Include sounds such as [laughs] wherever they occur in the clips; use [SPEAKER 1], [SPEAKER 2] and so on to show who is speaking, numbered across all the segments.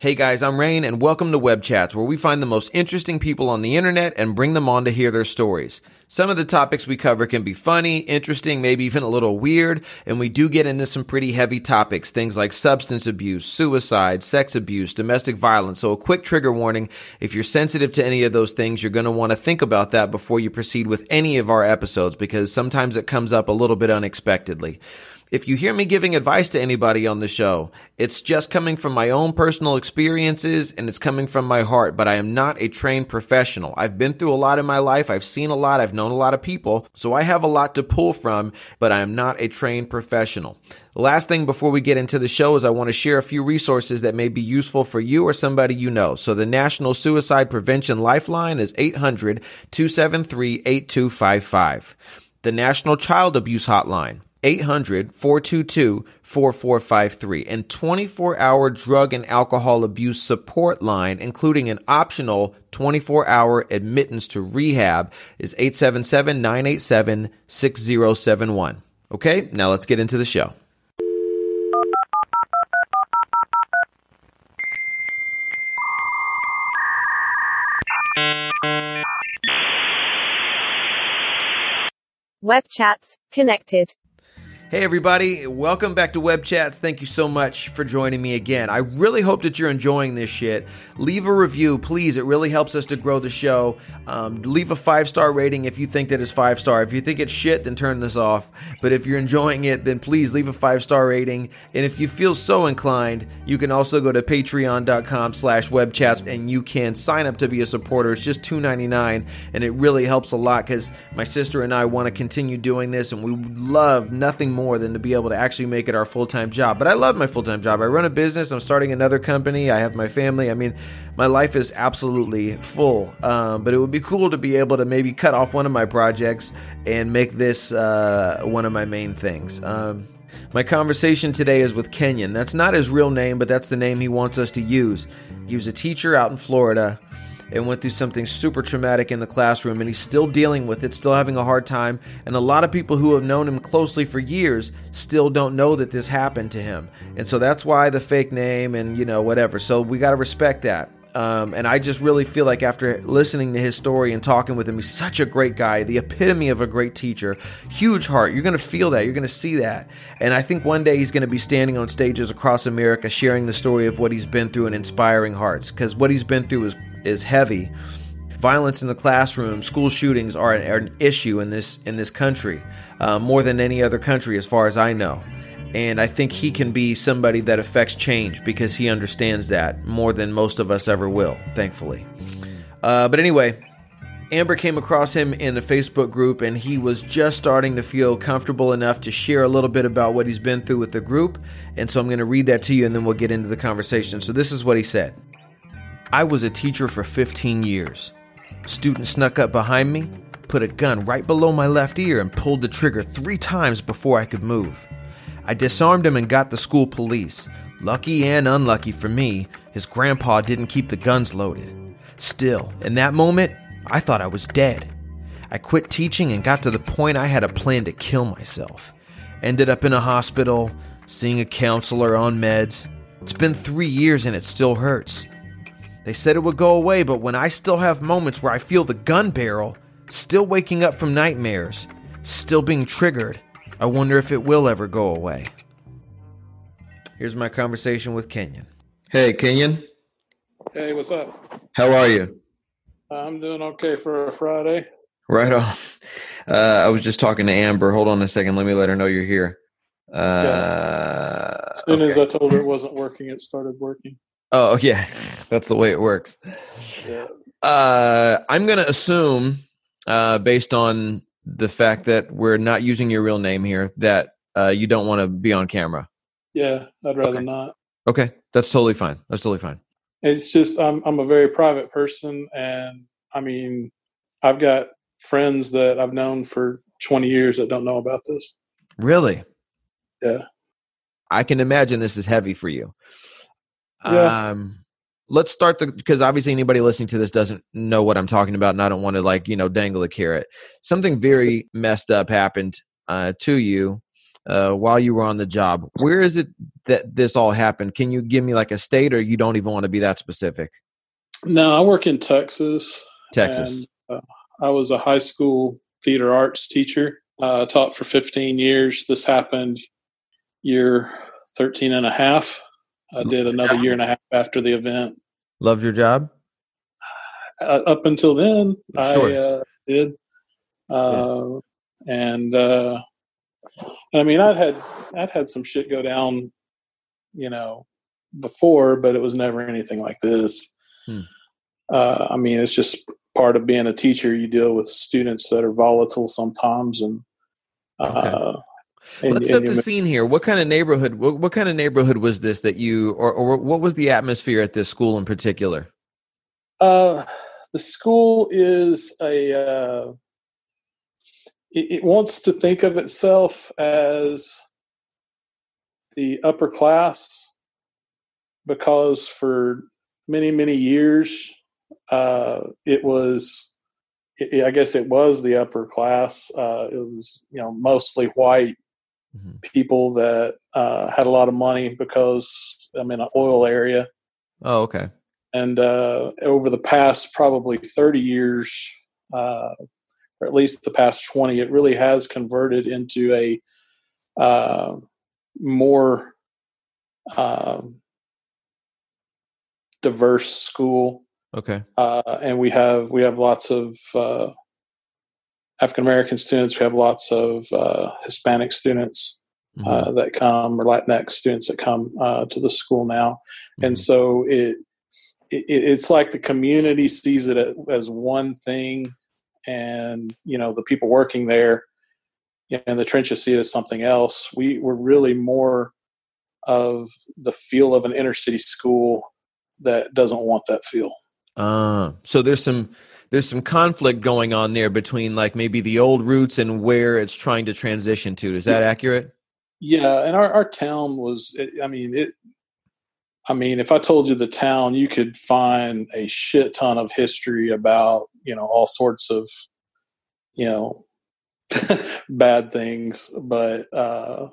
[SPEAKER 1] Hey guys, I'm Rain and welcome to Web Chats, where we find the most interesting people on the internet and bring them on to hear their stories. Some of the topics we cover can be funny, interesting, maybe even a little weird, and we do get into some pretty heavy topics, things like substance abuse, suicide, sex abuse, domestic violence. So a quick trigger warning, if you're sensitive to any of those things, you're going to want to think about that before you proceed with any of our episodes because sometimes it comes up a little bit unexpectedly. If you hear me giving advice to anybody on the show, it's just coming from my own personal experiences and it's coming from my heart, but I am not a trained professional. I've been through a lot in my life. I've seen a lot. I've known a lot of people. So I have a lot to pull from, but I am not a trained professional. The last thing before we get into the show is I want to share a few resources that may be useful for you or somebody you know. So the National Suicide Prevention Lifeline is 800 273 8255. The National Child Abuse Hotline 800 422 4453 and 24 hour drug and alcohol abuse support line, including an optional 24 hour admittance to rehab, is 877 987 6071. Okay, now let's get into the show.
[SPEAKER 2] Web chats connected.
[SPEAKER 1] Hey, everybody, welcome back to Web Chats. Thank you so much for joining me again. I really hope that you're enjoying this shit. Leave a review, please. It really helps us to grow the show. Um, leave a five star rating if you think that it's five star. If you think it's shit, then turn this off. But if you're enjoying it, then please leave a five star rating. And if you feel so inclined, you can also go to patreon.com slash webchats and you can sign up to be a supporter. It's just $2.99 and it really helps a lot because my sister and I want to continue doing this and we love nothing more than to be able to actually make it our full time job. But I love my full time job. I run a business. I'm starting another company. I have my family. I mean, my life is absolutely full. Um, but it would be cool to be able to maybe cut off one of my projects and make this uh, one of my main things. Um, my conversation today is with Kenyon. That's not his real name, but that's the name he wants us to use. He was a teacher out in Florida and went through something super traumatic in the classroom and he's still dealing with it, still having a hard time. And a lot of people who have known him closely for years still don't know that this happened to him. And so that's why the fake name and, you know, whatever. So we got to respect that. Um, and I just really feel like after listening to his story and talking with him, he's such a great guy, the epitome of a great teacher, huge heart. You're going to feel that, you're going to see that. And I think one day he's going to be standing on stages across America sharing the story of what he's been through and inspiring hearts because what he's been through is, is heavy. Violence in the classroom, school shootings are an, are an issue in this in this country, uh, more than any other country, as far as I know. And I think he can be somebody that affects change because he understands that more than most of us ever will, thankfully. Uh, but anyway, Amber came across him in a Facebook group and he was just starting to feel comfortable enough to share a little bit about what he's been through with the group. And so I'm going to read that to you and then we'll get into the conversation. So this is what he said I was a teacher for 15 years. Student snuck up behind me, put a gun right below my left ear, and pulled the trigger three times before I could move. I disarmed him and got the school police. Lucky and unlucky for me, his grandpa didn't keep the guns loaded. Still, in that moment, I thought I was dead. I quit teaching and got to the point I had a plan to kill myself. Ended up in a hospital, seeing a counselor on meds. It's been three years and it still hurts. They said it would go away, but when I still have moments where I feel the gun barrel, still waking up from nightmares, still being triggered, I wonder if it will ever go away. Here's my conversation with Kenyon. Hey, Kenyon.
[SPEAKER 3] Hey, what's up?
[SPEAKER 1] How are you?
[SPEAKER 3] I'm doing okay for a Friday.
[SPEAKER 1] Right on. Uh, I was just talking to Amber. Hold on a second. Let me let her know you're here. Uh,
[SPEAKER 3] yeah. As soon okay. as I told her it wasn't working, it started working.
[SPEAKER 1] Oh, yeah. [laughs] That's the way it works. Yeah. Uh, I'm going to assume, uh, based on the fact that we're not using your real name here, that uh, you don't want to be on camera.
[SPEAKER 3] Yeah, I'd rather
[SPEAKER 1] okay.
[SPEAKER 3] not.
[SPEAKER 1] Okay, that's totally fine. That's totally fine.
[SPEAKER 3] It's just I'm I'm a very private person, and I mean, I've got friends that I've known for 20 years that don't know about this.
[SPEAKER 1] Really?
[SPEAKER 3] Yeah.
[SPEAKER 1] I can imagine this is heavy for you. Yeah. Um, let's start the because obviously anybody listening to this doesn't know what I'm talking about, and I don't want to like you know dangle a carrot. Something very messed up happened uh, to you uh, while you were on the job. Where is it that this all happened? Can you give me like a state, or you don't even want to be that specific?
[SPEAKER 3] No, I work in Texas.
[SPEAKER 1] Texas.
[SPEAKER 3] And, uh, I was a high school theater arts teacher. Uh, taught for 15 years. This happened year 13 and a half. I did another year and a half after the event.
[SPEAKER 1] Loved your job?
[SPEAKER 3] Uh, up until then,
[SPEAKER 1] Sure.
[SPEAKER 3] I uh, did. Uh, And uh, I mean, I'd had I'd had some shit go down, you know, before, but it was never anything like this.
[SPEAKER 1] Hmm.
[SPEAKER 3] Uh, I mean, it's just part of being a teacher. You deal with students that are volatile sometimes, and uh, and-
[SPEAKER 1] Let's set the scene here. What kind of neighborhood? What, what kind of neighborhood was this that you, or, or what was the atmosphere at this school in particular?
[SPEAKER 3] Uh, the school is a. Uh, it, it wants to think of itself as the upper class because for many many years uh, it was. It, I guess it was the upper class. Uh, it was you know mostly white
[SPEAKER 1] Mhm.
[SPEAKER 3] people that uh, had a lot of money because I'm in an oil area
[SPEAKER 1] Oh, okay.
[SPEAKER 3] and uh, over the past probably 30 years uh, or at least the past 20 it really has converted into a uh, more um, diverse school
[SPEAKER 1] Okay.
[SPEAKER 3] uh, and we have we have lots of uh, African American students. We have lots of uh, Hispanic students
[SPEAKER 1] Mhm.
[SPEAKER 3] uh, that come, or Latinx students that come uh, to the school now, and
[SPEAKER 1] Mhm.
[SPEAKER 3] so it, it it's like the community sees it as one thing, and you know the people working there and the trenches see it as something else. We we're really more of the feel of an inner city school that doesn't want that feel.
[SPEAKER 1] Uh, so there's some there's some conflict going on there between like maybe the old roots and where it's trying to transition to. Is that accurate?
[SPEAKER 3] Yeah, and our, our town was. I mean, it. I mean, if I told you the town, you could find a shit ton of history about you know all sorts of, you know, [laughs] bad things. But uh,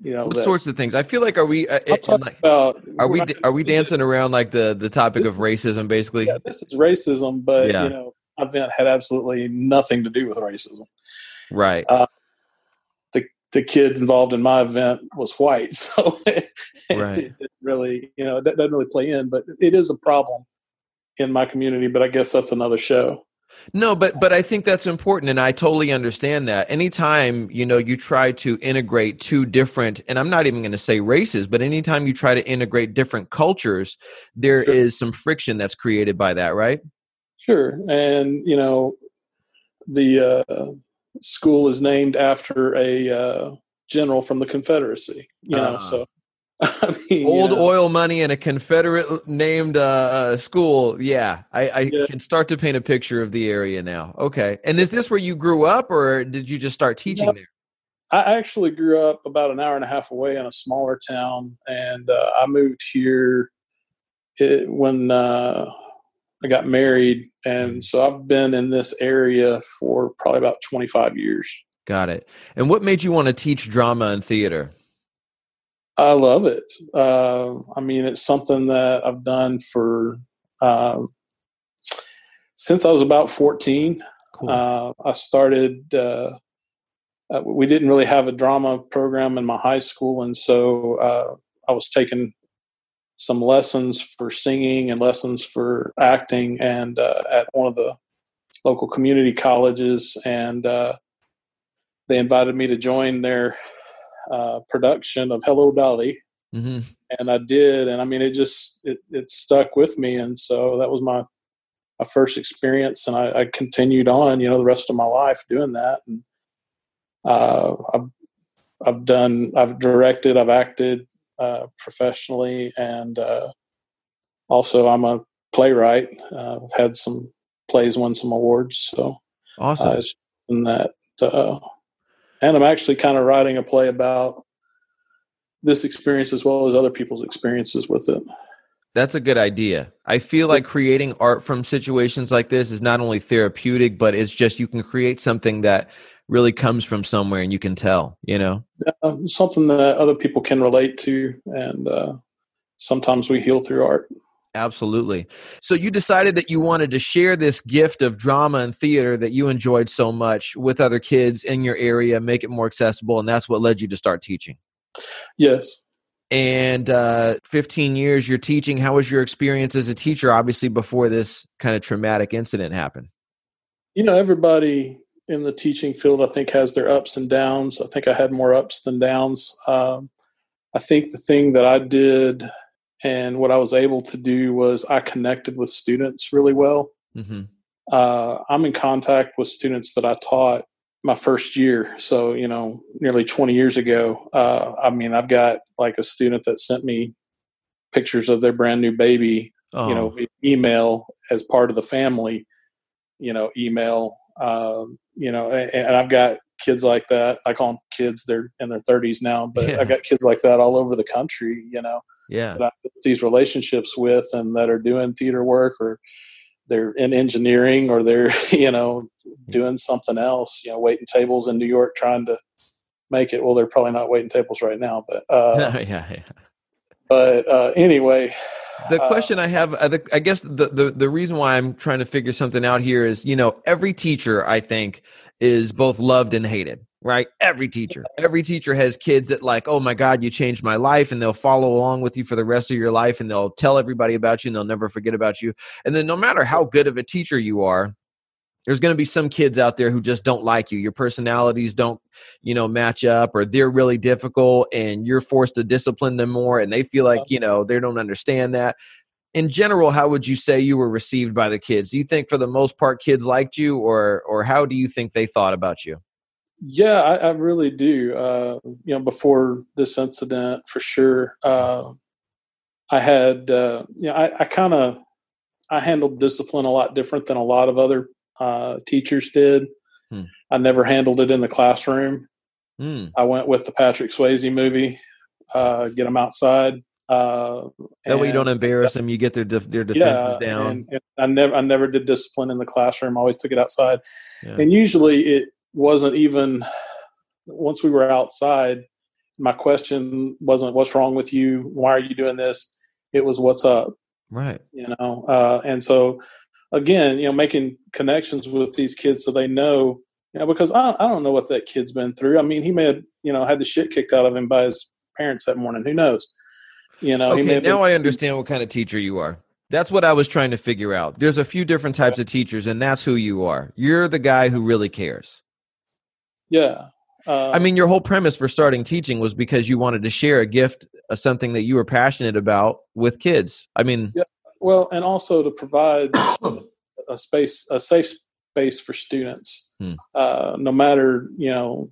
[SPEAKER 3] you know,
[SPEAKER 1] What
[SPEAKER 3] that-
[SPEAKER 1] sorts of things? I feel like are we uh,
[SPEAKER 3] I'll
[SPEAKER 1] and,
[SPEAKER 3] talk
[SPEAKER 1] like,
[SPEAKER 3] about.
[SPEAKER 1] are we
[SPEAKER 3] not
[SPEAKER 1] are we dancing around like the the topic
[SPEAKER 3] This-
[SPEAKER 1] of racism basically?
[SPEAKER 3] Yeah, this is racism, but
[SPEAKER 1] Yeah.
[SPEAKER 3] you know, my event had absolutely nothing to do with racism.
[SPEAKER 1] Right.
[SPEAKER 3] the the kid involved in my event was white, [laughs] so it,
[SPEAKER 1] Right.
[SPEAKER 3] it didn't really, you know, that doesn't really play in. But it is a problem in my community. But I guess that's another show.
[SPEAKER 1] No, but but I think that's important, and I totally understand that. Anytime you know you try to integrate two different, and I'm not even going to say races, but anytime you try to integrate different cultures, there is
[SPEAKER 3] Sure.
[SPEAKER 1] some friction that's created by that, right?
[SPEAKER 3] Sure, and you know, the uh, school is named after a uh, general from the Confederacy. You know,
[SPEAKER 1] Ah.
[SPEAKER 3] so [laughs] I mean, you
[SPEAKER 1] Old
[SPEAKER 3] know,
[SPEAKER 1] oil money in a Confederate named uh, uh, school. Yeah, I, I
[SPEAKER 3] Yeah.
[SPEAKER 1] can start to paint a picture of the area now. Okay, and is this where you grew up, or did you just start teaching
[SPEAKER 3] No.
[SPEAKER 1] there?
[SPEAKER 3] I actually grew up about an hour and a half away in a smaller town, and uh, I moved here it, when uh, I got married, and so I've been in this area for probably about twenty five years.
[SPEAKER 1] Got it. And what made you want to teach drama and theater?
[SPEAKER 3] I love it. Uh, I mean, it's something that I've done for um, since I was about fourteen.
[SPEAKER 1] Cool.
[SPEAKER 3] Uh, I started. Uh, uh, we didn't really have a drama program in my high school, and so uh, I was taking some lessons for singing and lessons for acting, and uh, at one of the local community colleges, and uh, they invited me to join their uh, production of Hello Dolly,
[SPEAKER 1] hmm
[SPEAKER 3] and I did, and I mean, it just it, it stuck with me, and so that was my my first experience, and I, I continued on, you know, the rest of my life doing that, and uh, I've I've done, I've directed, I've acted uh, professionally, and uh, also I'm a playwright. Uh, I've had some plays won some awards, so
[SPEAKER 1] Awesome.
[SPEAKER 3] uh, in that, uh, and I'm actually kind of writing a play about this experience as well as other people's experiences with it.
[SPEAKER 1] That's a good idea. I feel like creating art from situations like this is not only therapeutic, but it's just you can create something that really comes from somewhere and you can tell, you know?
[SPEAKER 3] Uh, something that other people can relate to. And uh, sometimes we heal through art.
[SPEAKER 1] Absolutely. So you decided that you wanted to share this gift of drama and theater that you enjoyed so much with other kids in your area, make it more accessible. And that's what led you to start teaching.
[SPEAKER 3] Yes
[SPEAKER 1] and uh, 15 years you're teaching how was your experience as a teacher obviously before this kind of traumatic incident happened
[SPEAKER 3] you know everybody in the teaching field i think has their ups and downs i think i had more ups than downs um, i think the thing that i did and what i was able to do was i connected with students really well mm-hmm. uh, i'm in contact with students that i taught my first year. So, you know, nearly 20 years ago. Uh, I mean, I've got like a student that sent me pictures of their brand new baby, oh. you know, oh. email as part of the family, you know, email, um, you know, and, and, I've got kids like that. I call them kids. They're in their 30s now, but yeah. I've got kids like that all over the country, you know,
[SPEAKER 1] yeah.
[SPEAKER 3] that I these relationships with and that are doing theater work or, they're in engineering or they're [laughs] you know doing something else you know waiting tables in new york trying to make it well they're probably not waiting tables right now but uh, [laughs] yeah, yeah. but uh, anyway
[SPEAKER 1] the uh, question uh, i have i guess the, the the reason why i'm trying to figure something out here is you know every teacher i think is both loved and hated right? Every teacher, every teacher has kids that like, oh my God, you changed my life, and they'll follow along with you for the rest of your life, and they'll tell everybody about you, and they'll never forget about you. And then no matter how good of a teacher you are, there's going to be some kids out there who just don't like you. Your personalities don't, you know, match up, or they're really difficult, and you're forced to discipline them more, and they feel like you know they don't understand that. In general, how would you say you were received by the kids? Do you think, for the most part, kids liked you, or or how do you think they thought about you?
[SPEAKER 3] Yeah, I, I really do. Uh, you know, before this incident, for sure, uh, I had, uh, you know, I, I kind of, I handled discipline a lot different than a lot of other uh, teachers did. Hmm. I never handled it in the classroom. Hmm. I went with the Patrick Swayze movie, uh, get them outside. Uh,
[SPEAKER 1] that way you don't embarrass them. You get their def- their defenses yeah, down. And,
[SPEAKER 3] and I never I never did discipline in the classroom. I always took it outside, yeah. and usually it wasn't even once we were outside my question wasn't what's wrong with you? Why are you doing this? It was what's up?
[SPEAKER 1] Right.
[SPEAKER 3] You know uh, and so again you know making connections with these kids so they know you know because I, I don't know what that kid's been through. I mean he may have you know had the shit kicked out of him by his parents that morning. Who knows? You know
[SPEAKER 1] okay, now been, i understand what kind of teacher you are. That's what I was trying to figure out. There's a few different types of teachers, and that's who you are. You're the guy who really cares.
[SPEAKER 3] Yeah.
[SPEAKER 1] Uh, I mean, your whole premise for starting teaching was because you wanted to share a gift, uh, something that you were passionate about with kids. I mean,
[SPEAKER 3] yeah. Well, and also to provide a space, a safe space for students, hmm. uh, no matter you know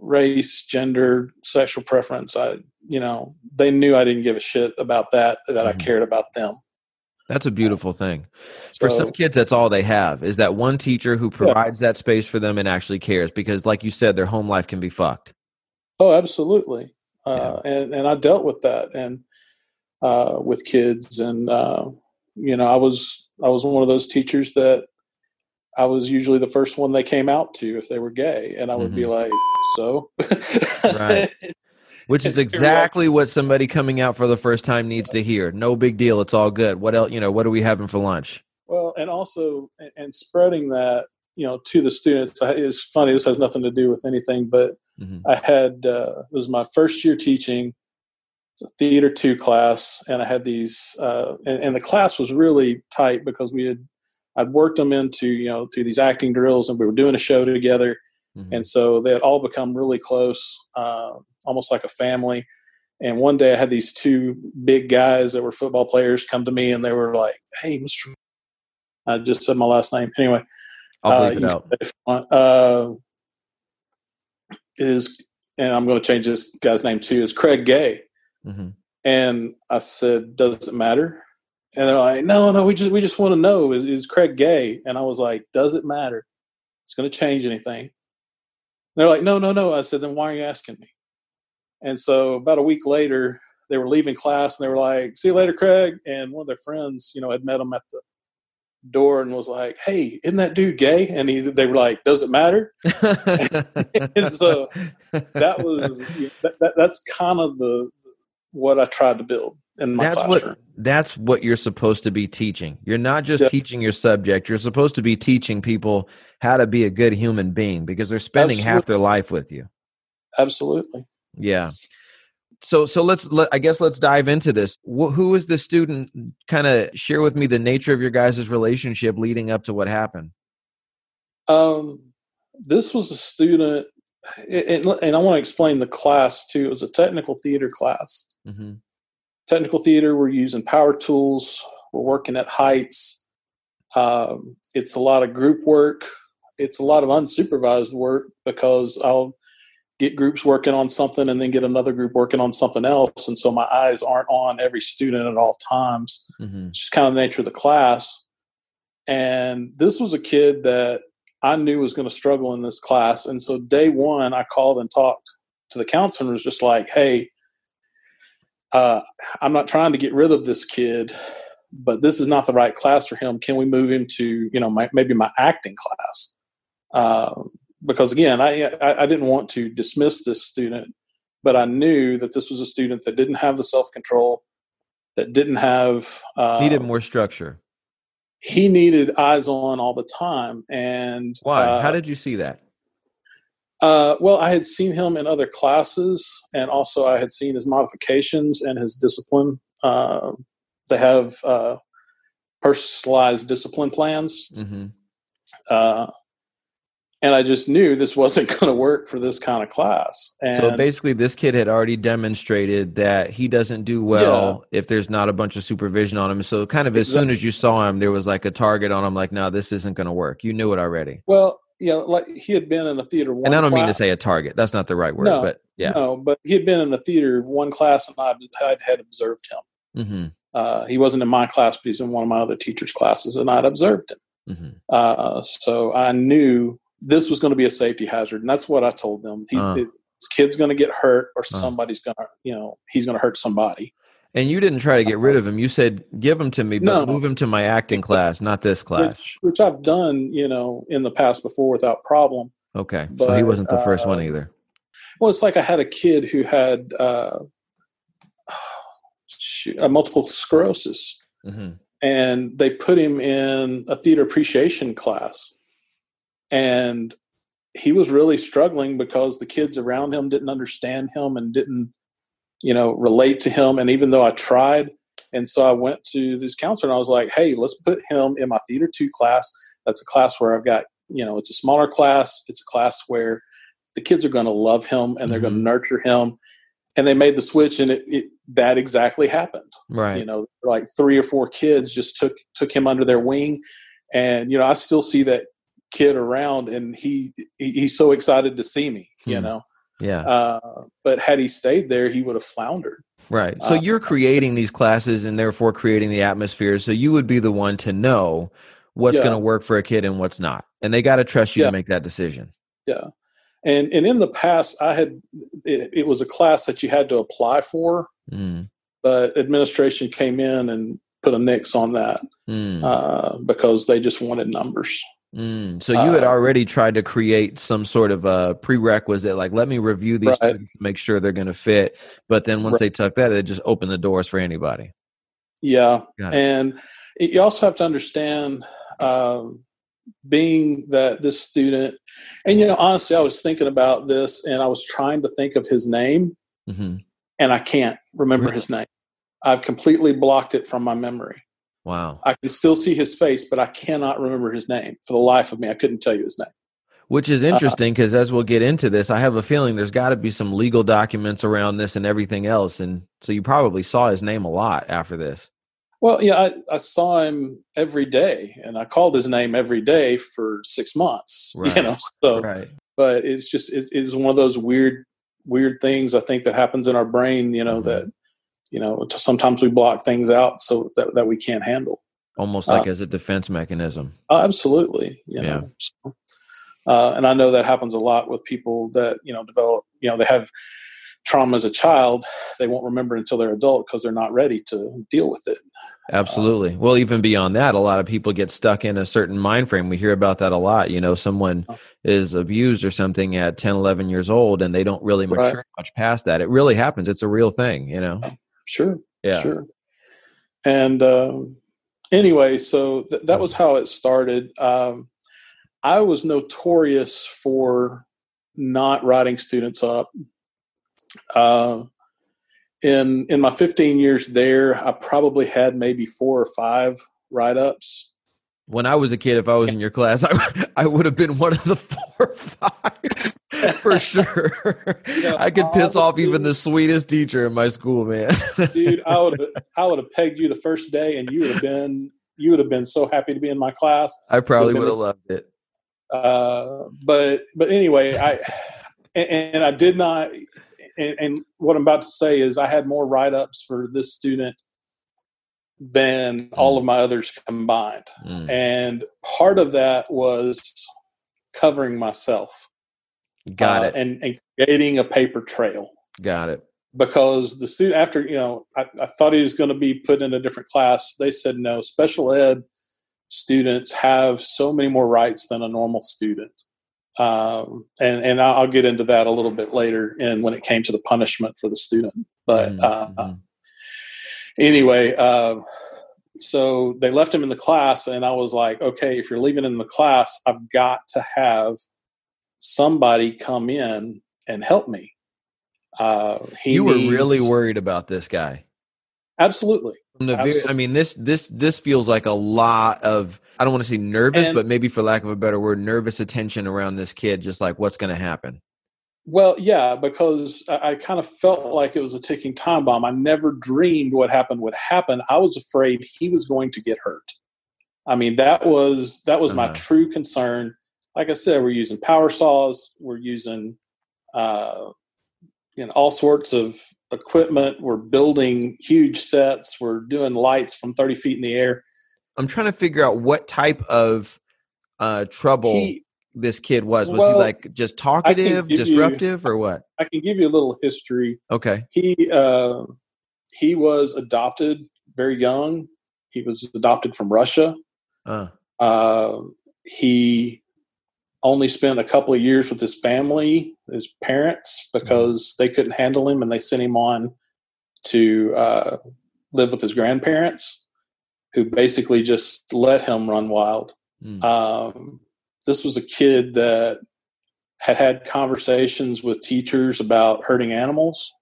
[SPEAKER 3] race, gender, sexual preference. I, you know, they knew I didn't give a shit about that. That mm-hmm. I cared about them.
[SPEAKER 1] That's a beautiful thing. So, for some kids, that's all they have is that one teacher who provides yeah. that space for them and actually cares because, like you said, their home life can be fucked.
[SPEAKER 3] Oh, absolutely. Uh, and, and I dealt with that and uh, with kids. And, uh, you know, I was, I was one of those teachers that I was usually the first one they came out to if they were gay. And I would mm-hmm. be like, so?
[SPEAKER 1] right. [laughs] which is [laughs] exactly what somebody coming out for the first time needs to hear. No big deal. It's all good. What else? You know, what are we having for lunch?
[SPEAKER 3] Well, and also, and spreading that, you know, to the students. It's funny. This has nothing to do with anything, but mm-hmm. I had uh, it was my first year teaching theater two class, and I had these, uh, and, and the class was really tight because we had I'd worked them into you know through these acting drills, and we were doing a show together, mm-hmm. and so they had all become really close. Uh, almost like a family. And one day I had these two big guys that were football players come to me and they were like, Hey, Mr. I just said my last name. Anyway,
[SPEAKER 1] I'll leave uh, it
[SPEAKER 3] out. Uh, is, and I'm going to change this guy's name too, is Craig Gay. Mm-hmm. And I said, does it matter? And they're like, no, no, we just, we just want to know is, is Craig gay? And I was like, does it matter? It's going to change anything. They're like, no, no, no. I said, then why are you asking me? And so about a week later, they were leaving class and they were like, "See you later, Craig." And one of their friends, you know, had met them at the door and was like, "Hey, isn't that dude gay?" And he, they were like, "Does it matter?" [laughs] and so that was that, that, that's kind of the what I tried to build in my
[SPEAKER 1] that's
[SPEAKER 3] classroom.
[SPEAKER 1] What, that's what you're supposed to be teaching. You're not just yeah. teaching your subject. You're supposed to be teaching people how to be a good human being because they're spending Absolutely. half their life with you.
[SPEAKER 3] Absolutely.
[SPEAKER 1] Yeah. So so let's let, i guess let's dive into this. Wh- who is the student kind of share with me the nature of your guys' relationship leading up to what happened?
[SPEAKER 3] Um this was a student and, and i want to explain the class too it was a technical theater class. Mm-hmm. technical theater we're using power tools we're working at heights um, it's a lot of group work it's a lot of unsupervised work because i'll get groups working on something and then get another group working on something else. And so my eyes aren't on every student at all times. Mm-hmm. It's just kind of the nature of the class. And this was a kid that I knew was going to struggle in this class. And so day one, I called and talked to the counselor and was just like, hey, uh, I'm not trying to get rid of this kid, but this is not the right class for him. Can we move him to, you know, my, maybe my acting class? Um, because again, I, I, I didn't want to dismiss this student, but I knew that this was a student that didn't have the self control, that didn't have
[SPEAKER 1] uh, needed more structure.
[SPEAKER 3] He needed eyes on all the time, and
[SPEAKER 1] why? Uh, How did you see that?
[SPEAKER 3] Uh, well, I had seen him in other classes, and also I had seen his modifications and his discipline. Uh, they have uh, personalized discipline plans. Mm-hmm. And I just knew this wasn't [laughs] going to work for this kind of class. And
[SPEAKER 1] so basically, this kid had already demonstrated that he doesn't do well yeah. if there's not a bunch of supervision on him. So, kind of as exactly. soon as you saw him, there was like a target on him. Like, no, this isn't going to work. You knew it already.
[SPEAKER 3] Well, you know, like he had been in a theater.
[SPEAKER 1] and I don't class. mean to say a target. That's not the right word.
[SPEAKER 3] No,
[SPEAKER 1] but yeah,
[SPEAKER 3] no, but he had been in a theater one class, and I had, had observed him. Mm-hmm. Uh, he wasn't in my class, but he's in one of my other teachers' classes, and I'd observed him. Mm-hmm. Uh, so I knew this was going to be a safety hazard, and that's what I told them. He, uh. This kid's going to get hurt, or uh. somebody's going to, you know, he's going to hurt somebody.
[SPEAKER 1] And you didn't try to get rid of him. You said, "Give him to me, but no. move him to my acting class, not this class."
[SPEAKER 3] Which, which, I've done, you know, in the past before without problem.
[SPEAKER 1] Okay, but, so he wasn't the first uh, one either.
[SPEAKER 3] Well, it's like I had a kid who had uh, multiple sclerosis, mm-hmm. and they put him in a theater appreciation class and he was really struggling because the kids around him didn't understand him and didn't you know relate to him. And even though i tried and so i went to this counselor and i was like hey let's put him in my theater 2 class. That's a class where i've got you know it's a smaller class. It's a class where the kids are going to love him and they're mm-hmm. going to nurture him. And they made the switch and it, it, that exactly happened.
[SPEAKER 1] Right.
[SPEAKER 3] You know like three or four kids just took took him under their wing. And you know i still see that kid around and he, he's so excited to see me you hmm. know
[SPEAKER 1] yeah
[SPEAKER 3] uh, but had he stayed there he would have floundered
[SPEAKER 1] right so uh, you're creating these classes and therefore creating the atmosphere so you would be the one to know what's yeah. going to work for a kid and what's not and they got to trust you yeah. to make that decision
[SPEAKER 3] yeah and and in the past i had it, it was a class that you had to apply for mm. but administration came in and put a nix on that mm. uh, because they just wanted numbers
[SPEAKER 1] Mm, so you had uh, already tried to create some sort of a prerequisite, like let me review these right. to make sure they're going to fit. But then once right. they took that, it just opened the doors for anybody.
[SPEAKER 3] Yeah, and you also have to understand, um, being that this student, and you know, honestly, I was thinking about this, and I was trying to think of his name, mm-hmm. and I can't remember his name. I've completely blocked it from my memory.
[SPEAKER 1] Wow.
[SPEAKER 3] I can still see his face, but I cannot remember his name. For the life of me, I couldn't tell you his name.
[SPEAKER 1] Which is uh, interesting because uh, as we'll get into this, I have a feeling there's got to be some legal documents around this and everything else. And so you probably saw his name a lot after this.
[SPEAKER 3] Well, yeah, I, I saw him every day and I called his name every day for six months, [laughs] right. you know, so, right. but it's just, it, it's one of those weird, weird things I think that happens in our brain, you know, mm-hmm. that you know sometimes we block things out so that, that we can't handle
[SPEAKER 1] almost like uh, as a defense mechanism
[SPEAKER 3] absolutely you know? yeah so, uh, and i know that happens a lot with people that you know develop you know they have trauma as a child, they won't remember until they're adult because they're not ready to deal with it.
[SPEAKER 1] Absolutely. well, even beyond that, a lot of people get stuck in a certain mind frame. We hear about that a lot. You know, someone
[SPEAKER 3] Oh.
[SPEAKER 1] is abused or something at 10, 11 years old and they don't really
[SPEAKER 3] Right.
[SPEAKER 1] mature much past that. It really happens. It's a real thing, you know?
[SPEAKER 3] Sure.
[SPEAKER 1] Yeah.
[SPEAKER 3] Sure. And um, anyway, so th- that was how it started. Um, I was notorious for not writing students up. Uh, in in my 15 years there, I probably had maybe four or five write ups.
[SPEAKER 1] When I was a kid, if I was in your class, I, [laughs] I would have been one of the four or five [laughs] for sure.
[SPEAKER 3] Yeah,
[SPEAKER 1] I could piss off even the sweetest teacher in my school, man. [laughs]
[SPEAKER 3] Dude, I would have I would have pegged you the first day, and you would have been you would have been so happy to be in my class.
[SPEAKER 1] I probably would have loved it.
[SPEAKER 3] uh, but but anyway, I and, and I did not. And, and what I'm about to say is, I had more write ups for this student than all of my others combined,
[SPEAKER 1] Mm,
[SPEAKER 3] and part of that was covering myself.
[SPEAKER 1] Got
[SPEAKER 3] uh,
[SPEAKER 1] it.
[SPEAKER 3] and, and creating a paper trail
[SPEAKER 1] Got it.
[SPEAKER 3] because the student after you know I, I thought he was going to be put in a different class. They said no. Special ed students have so many more rights than a normal student. Um, and and I'll get into that a little bit later, and when it came to the punishment for the student. But
[SPEAKER 1] Mhm,
[SPEAKER 3] uh,
[SPEAKER 1] mhm.
[SPEAKER 3] anyway, uh, so they left him in the class, and I was like, okay, if you're leaving in the class, I've got to have somebody come in and help me. Uh, he
[SPEAKER 1] you were
[SPEAKER 3] needs-
[SPEAKER 1] really worried about this guy.
[SPEAKER 3] absolutely.
[SPEAKER 1] Very, I mean, this this this feels like a lot of I don't want to say nervous,
[SPEAKER 3] And-
[SPEAKER 1] but maybe for lack of a better word, nervous attention around this kid. Just like what's going to happen.
[SPEAKER 3] Well, yeah, because I, I kind of felt like it was a ticking time bomb. I never dreamed what happened would happen. I was afraid he was going to get hurt. I mean, that was that was my
[SPEAKER 1] Uh-huh.
[SPEAKER 3] true concern. Like I said, we're using power saws, we're using uh, you know all sorts of equipment. We're building huge sets. We're doing lights from thirty feet in the air.
[SPEAKER 1] I'm trying to figure out what type of uh, trouble
[SPEAKER 3] He,
[SPEAKER 1] this kid was. Was he like just talkative,
[SPEAKER 3] give you-
[SPEAKER 1] disruptive, or what?
[SPEAKER 3] I can give you a little history.
[SPEAKER 1] Okay.
[SPEAKER 3] he uh, he was adopted very young. He was adopted from Russia.
[SPEAKER 1] Uh,
[SPEAKER 3] Uh, he only spent a couple of years with his family, his parents, because they couldn't handle him, and they sent him on to uh, live with his grandparents, who basically just let him run wild.
[SPEAKER 1] mm,
[SPEAKER 3] Um, this was a kid that had had conversations with teachers about hurting animals.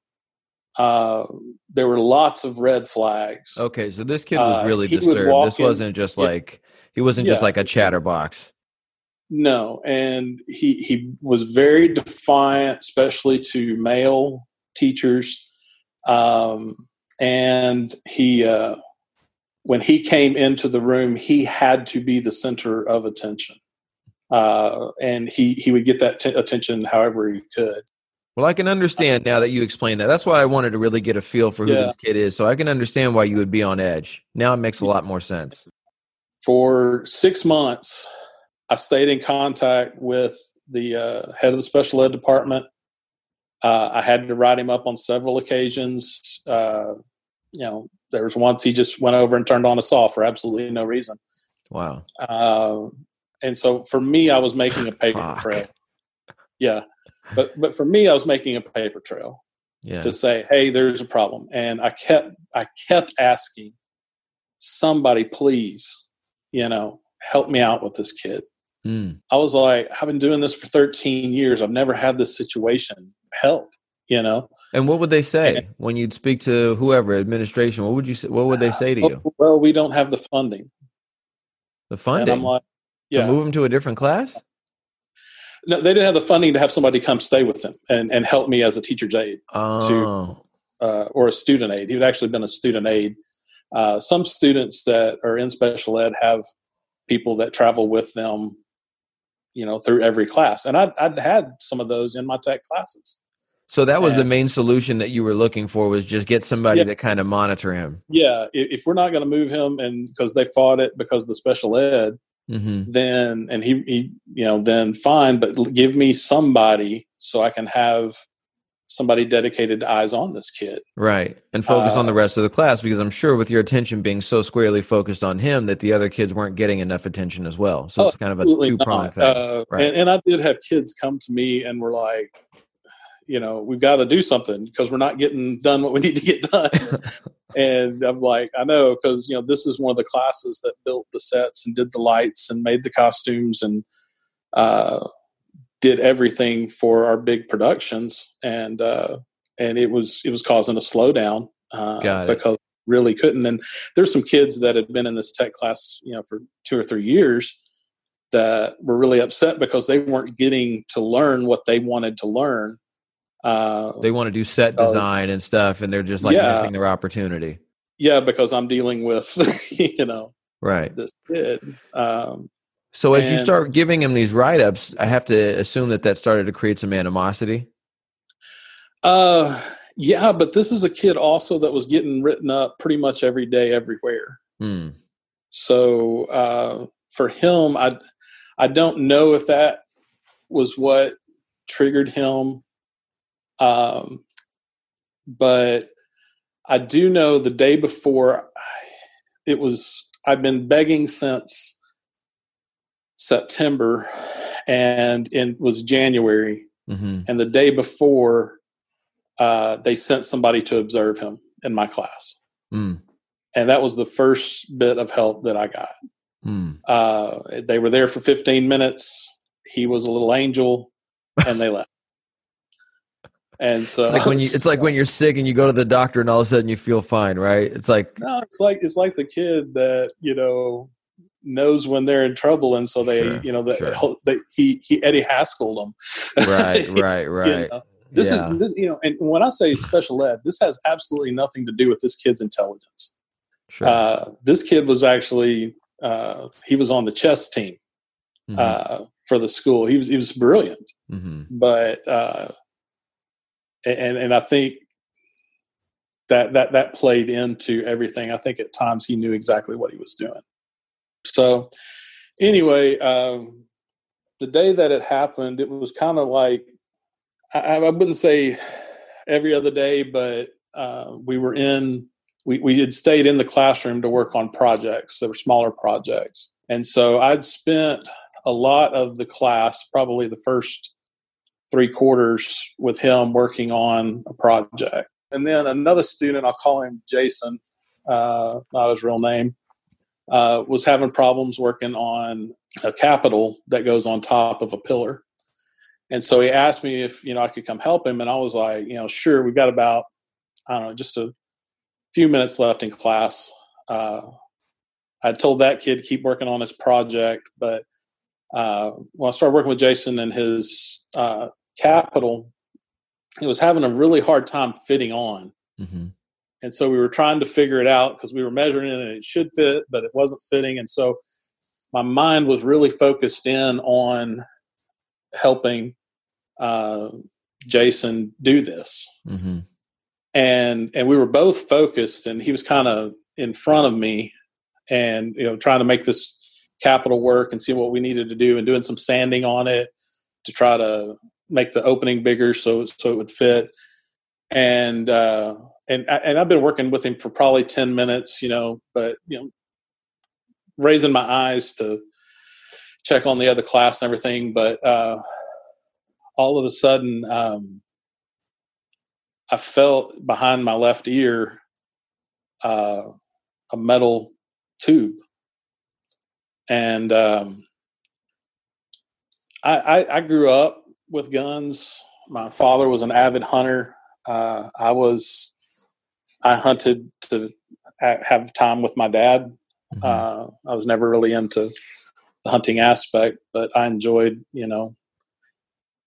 [SPEAKER 3] Uh, there were lots of red flags.
[SPEAKER 1] okay. So this kid was
[SPEAKER 3] uh,
[SPEAKER 1] really
[SPEAKER 3] would
[SPEAKER 1] disturbed. This
[SPEAKER 3] in-
[SPEAKER 1] wasn't just like he wasn't just
[SPEAKER 3] Yeah.
[SPEAKER 1] like a chatterbox.
[SPEAKER 3] No, and he he was very defiant, especially to male teachers. Um, and he, uh, when he came into the room, he had to be the center of attention, uh, and he he would get that t- attention however he could.
[SPEAKER 1] Well, I can understand now that you explained that. That's why I wanted to really get a feel for who
[SPEAKER 3] Yeah.
[SPEAKER 1] this kid is, so I can understand why you would be on edge. Now it makes a lot more sense.
[SPEAKER 3] For six months, I stayed in contact with the uh, head of the special ed department. Uh, I had to write him up on several occasions. Uh, you know, there was once he just went over and turned on a saw for absolutely no reason.
[SPEAKER 1] Wow.
[SPEAKER 3] Uh, and so for me, I was making a paper
[SPEAKER 1] Fuck.
[SPEAKER 3] trail. Yeah, but but for me, I was making a paper trail
[SPEAKER 1] Yeah.
[SPEAKER 3] to say, "Hey, there's a problem," and I kept I kept asking somebody, please, you know, help me out with this kid.
[SPEAKER 1] Mm.
[SPEAKER 3] I was like, I've been doing this for 13 years. I've never had this situation. Help, you know.
[SPEAKER 1] And what would they say
[SPEAKER 3] And-
[SPEAKER 1] when you'd speak to whoever administration? What would you say, what would they say to you?
[SPEAKER 3] Oh, well, we don't have the funding.
[SPEAKER 1] The
[SPEAKER 3] And
[SPEAKER 1] funding
[SPEAKER 3] I'm like,
[SPEAKER 1] to
[SPEAKER 3] yeah.
[SPEAKER 1] move them to a different class?
[SPEAKER 3] No, they didn't have the funding to have somebody come stay with them and, and help me as a teacher's aide
[SPEAKER 1] Oh,
[SPEAKER 3] uh, or a student aide. He would actually been a student aide. Uh, some students that are in special ed have people that travel with them, you know, through every class. And I'd, I'd had some of those in my tech classes.
[SPEAKER 1] so that was the main solution that you were looking for was just get somebody
[SPEAKER 3] Yeah.
[SPEAKER 1] to kind of monitor him.
[SPEAKER 3] Yeah, if, if we're not going to move him and because they fought it because of the special ed,
[SPEAKER 1] hmm
[SPEAKER 3] then and he, he you know then fine but give me somebody so i can have somebody dedicated eyes on this kid.
[SPEAKER 1] Right. And focus uh, on the uh, rest of the class because I'm sure with your attention being so squarely focused on him that the other kids weren't getting enough attention as well. So it's kind of a two pronged thing. Uh,
[SPEAKER 3] right. And, and I did have kids come to me and were like, you know, we've got to do something because we're not getting done what we need to get done. [laughs] and I'm like, I know, because, you know, this is one of the classes that built the sets and did the lights and made the costumes and, uh, did everything for our big productions, and uh, and it was it was causing a slowdown uh, because really couldn't. And there's some kids that had been in this tech class, you know, for two or three years that were really upset because they weren't getting to learn what they wanted to learn.
[SPEAKER 1] Uh, they want to do set design and stuff, and they're just like yeah, missing their opportunity.
[SPEAKER 3] Yeah, because I'm dealing with, [laughs] you know,
[SPEAKER 1] right
[SPEAKER 3] this kid. Um,
[SPEAKER 1] so as and, you start giving him these write ups, I have to assume that that started to create some animosity.
[SPEAKER 3] Uh, yeah, but this is a kid also that was getting written up pretty much every day, everywhere. Hmm. So uh, for him, I I don't know if that was what triggered him, um, but I do know the day before it was. I've been begging since September, and it was January, mm-hmm. and the day before, uh, they sent somebody to observe him in my class, mm. and that was the first bit of help that I got. Mm. Uh, they were there for 15 minutes. He was a little angel, and they left. [laughs] And so
[SPEAKER 1] it's like when you it's like when you're sick and you go to the doctor and all of a sudden you feel fine, right? It's like
[SPEAKER 3] no, it's like it's like the kid that you know knows when they're in trouble, and so they, sure, you know, the, sure. they, he he Eddie Haskell
[SPEAKER 1] them. Right, [laughs] right, right. you
[SPEAKER 3] know? This yeah. is this, you know, and when I say special ed, this has absolutely nothing to do with this kid's intelligence. Sure. Uh, this kid was actually uh, he was on the chess team mm-hmm. uh, for the school. He was he was brilliant, mm-hmm. but uh, and and I think that that that played into everything. I think at times he knew exactly what he was doing. So, anyway, um, the day that it happened, it was kind of like I, I, wouldn't say every other day, but uh, we were in. We, we had stayed in the classroom to work on projects. There were smaller projects, and so I'd spent a lot of the class, probably the first three quarters, with him working on a project. And then another student, I'll call him Jason, uh, not his real name uh, was having problems working on a capital that goes on top of a pillar. And so he asked me if, you know, I could come help him. And I was like, you know, sure, we've got about, I don't know, just a few minutes left in class. Uh, I told that kid to keep working on his project, but uh, when I started working with Jason and his uh, capital, he was having a really hard time fitting on. Mm-hmm and so we were trying to figure it out because we were measuring it and it should fit but it wasn't fitting. And so my mind was really focused in on helping uh, jason do this. Mm-hmm. and and we were both focused and he was kind of in front of me and you know trying to make this capital work and see what we needed to do and doing some sanding on it to try to make the opening bigger so so it would fit. And uh, and and I've been working with him for probably ten minutes, you know, but you know, raising my eyes to check on the other class and everything, but uh, all of a sudden, um, I felt behind my left ear uh, a metal tube, and um, I, I, I grew up with guns. My father was an avid hunter. Uh, I was I hunted to have time with my dad. Mm-hmm. Uh, I was never really into the hunting aspect, but I enjoyed, you know,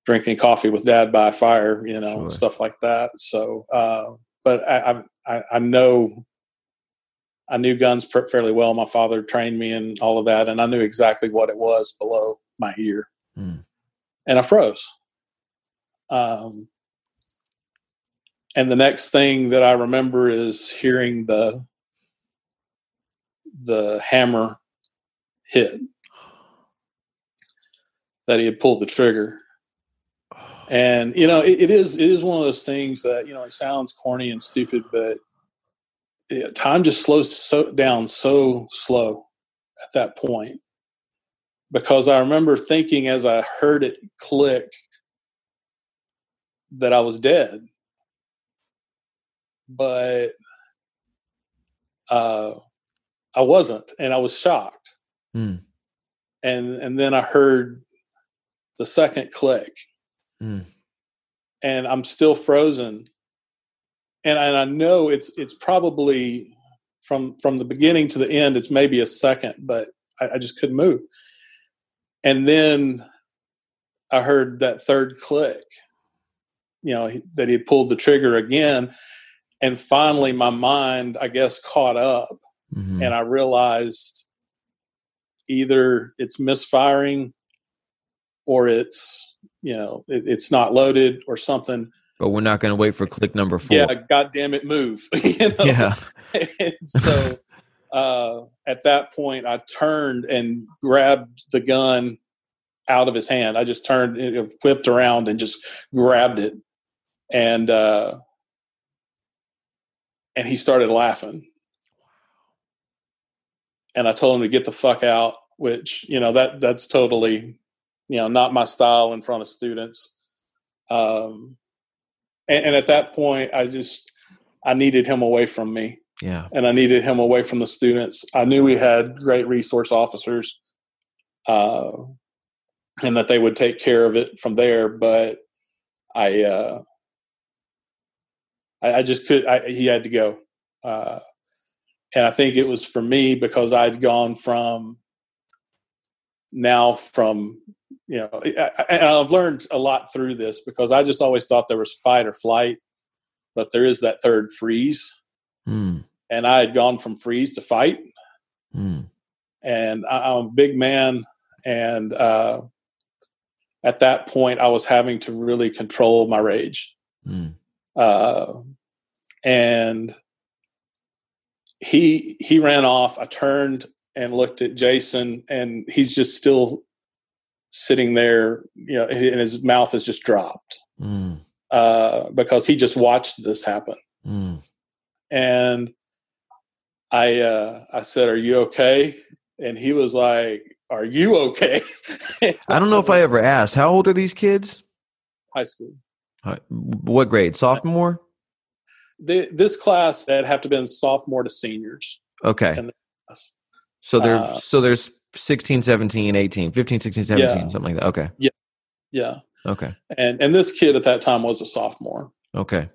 [SPEAKER 3] drinking coffee with dad by a fire, you know, sure. and stuff like that. So, uh, but I, I, I know I knew guns fairly well. My father trained me and all of that, and I knew exactly what it was below my ear, mm. and I froze. Um, and the next thing that I remember is hearing the the hammer hit that he had pulled the trigger. And you know, it, it is it is one of those things that you know it sounds corny and stupid, but it, time just slows so down so slow at that point. Because I remember thinking as I heard it click that I was dead, but uh, I wasn't, and I was shocked.
[SPEAKER 1] Mm.
[SPEAKER 3] And and then I heard the second click,
[SPEAKER 1] Mm.
[SPEAKER 3] and I'm still frozen. And and I know it's it's probably from from the beginning to the end. It's maybe a second, but I, I just couldn't move. And then I heard that third click. You know he, that he pulled the trigger again, and finally my mind, I guess, caught up,
[SPEAKER 1] Mhm.
[SPEAKER 3] and I realized either it's misfiring or it's you know it, it's not loaded or something
[SPEAKER 1] But we're not going to wait for click number four.
[SPEAKER 3] yeah god damn it move [laughs] you know
[SPEAKER 1] Yeah. [laughs]
[SPEAKER 3] and so uh at that point i turned and grabbed the gun out of his hand i just turned it whipped around and just grabbed it and uh and he started laughing. And i told him to get the fuck out which you know that that's totally you know not my style in front of students. Um and, and at that point i just i needed him away from me.
[SPEAKER 1] Yeah.
[SPEAKER 3] and i needed him away from the students. I knew we had great resource officers uh and that they would take care of it from there but i uh i, I just could I, he had to go uh and i think it was for me because i'd gone from now from you know I- and i've learned a lot through this because i just always thought there was fight or flight but there is that third freeze
[SPEAKER 1] Mm.
[SPEAKER 3] and i had gone from freeze to fight
[SPEAKER 1] Mm.
[SPEAKER 3] and I, i'm a big man and uh at that point i was having to really control my rage
[SPEAKER 1] Mm.
[SPEAKER 3] Uh and he he ran off i turned and looked at jason and he's just still sitting there you know and his mouth has just dropped
[SPEAKER 1] Mm.
[SPEAKER 3] uh because he just watched this happen
[SPEAKER 1] Mm.
[SPEAKER 3] and I uh, I said, "Are you okay?" And he was like, "Are you okay?" [laughs]
[SPEAKER 1] I don't know if I ever asked. How old are these kids?
[SPEAKER 3] high school.
[SPEAKER 1] Uh, What grade? Sophomore?
[SPEAKER 3] The, this class that have to been sophomore to seniors.
[SPEAKER 1] Okay. So they're
[SPEAKER 3] uh,
[SPEAKER 1] so there's 16, 17, 18, 15, 16, 17,
[SPEAKER 3] Yeah.
[SPEAKER 1] something like that. Okay.
[SPEAKER 3] Yeah, Yeah.
[SPEAKER 1] Okay.
[SPEAKER 3] and and this kid at that time was a sophomore.
[SPEAKER 1] Okay.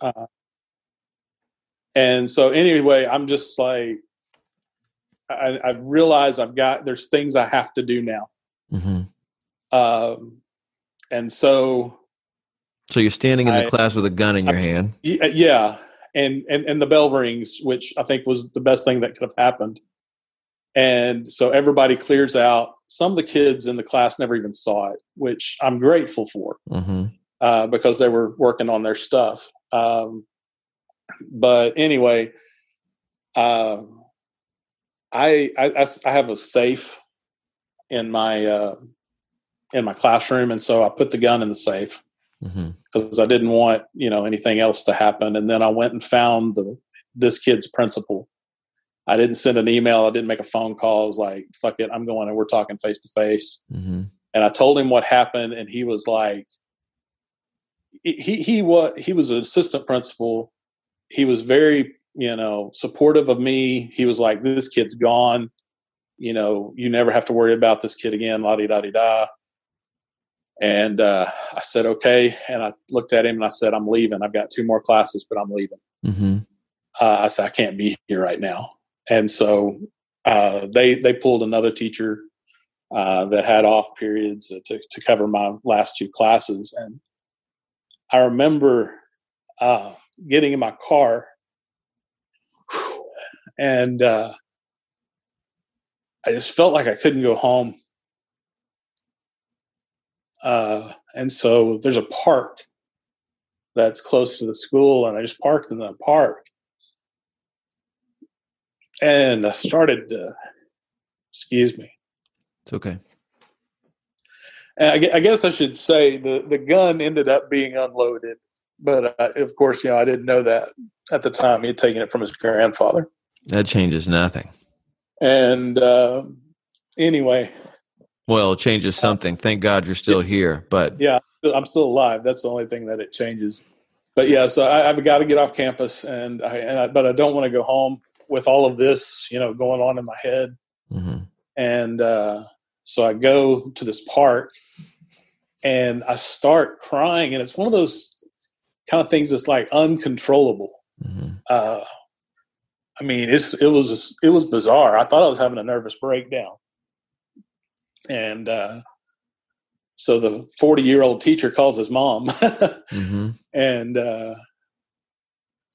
[SPEAKER 3] And so anyway, I'm just like, I, I realize I've got there's things I have to do now.
[SPEAKER 1] hmm
[SPEAKER 3] Um, and so
[SPEAKER 1] So you're standing in the
[SPEAKER 3] I-
[SPEAKER 1] class with a gun in your
[SPEAKER 3] I'm-
[SPEAKER 1] hand.
[SPEAKER 3] Yeah. And, and and the bell rings which i think was the best thing that could have happened. And so everybody clears out. Some of the kids in the class never even saw it which i'm grateful for
[SPEAKER 1] hmm
[SPEAKER 3] uh, because they were working on their stuff. Um, but anyway I I, I I I have a safe in my uh, in my classroom and so i put the gun in the safe because I didn't want you know anything else to happen. And then I went and found the this kid's principal. I didn't send an email. I didn't make a phone call. I was like, "Fuck it, I'm going and we're talking face to face."
[SPEAKER 1] hmm
[SPEAKER 3] And I told him what happened, and he was like, he he was he was an assistant principal. He was very you know supportive of me. He was like, "This kid's gone. You know, you never have to worry about this kid again." La di da di da. And uh, I said, okay. And I looked at him and I said, I'm leaving. I've got two more classes, but I'm leaving.
[SPEAKER 1] hmm
[SPEAKER 3] Uh, I said, I can't be here right now. And so uh, they they pulled another teacher uh, that had off periods to, to cover my last two classes. And I remember uh, getting in my car and uh, I just felt like I couldn't go home. Uh, and so there's a park that's close to the school, and I just parked in the park. And I started to, excuse me,
[SPEAKER 1] It's okay.
[SPEAKER 3] I guess I should say the the gun ended up being unloaded, but uh, of course, you know, I didn't know that at the time. He had taken it from his grandfather.
[SPEAKER 1] That changes nothing.
[SPEAKER 3] And uh, anyway,
[SPEAKER 1] well, it changes something. Thank God you're still here. But
[SPEAKER 3] yeah, I'm still alive. That's the only thing that it changes. But yeah, so I, have got to get off campus, and I, and I but I don't want to go home with all of this, you know, going on in my head. Mm-hmm. And uh, so I go to this park, and I start crying, and it's one of those kind of things that's like uncontrollable. Mm-hmm. Uh, I mean, it's it was it was bizarre. I thought I was having a nervous breakdown, and uh, so the forty year old teacher calls his mom, [laughs] mm-hmm. and uh,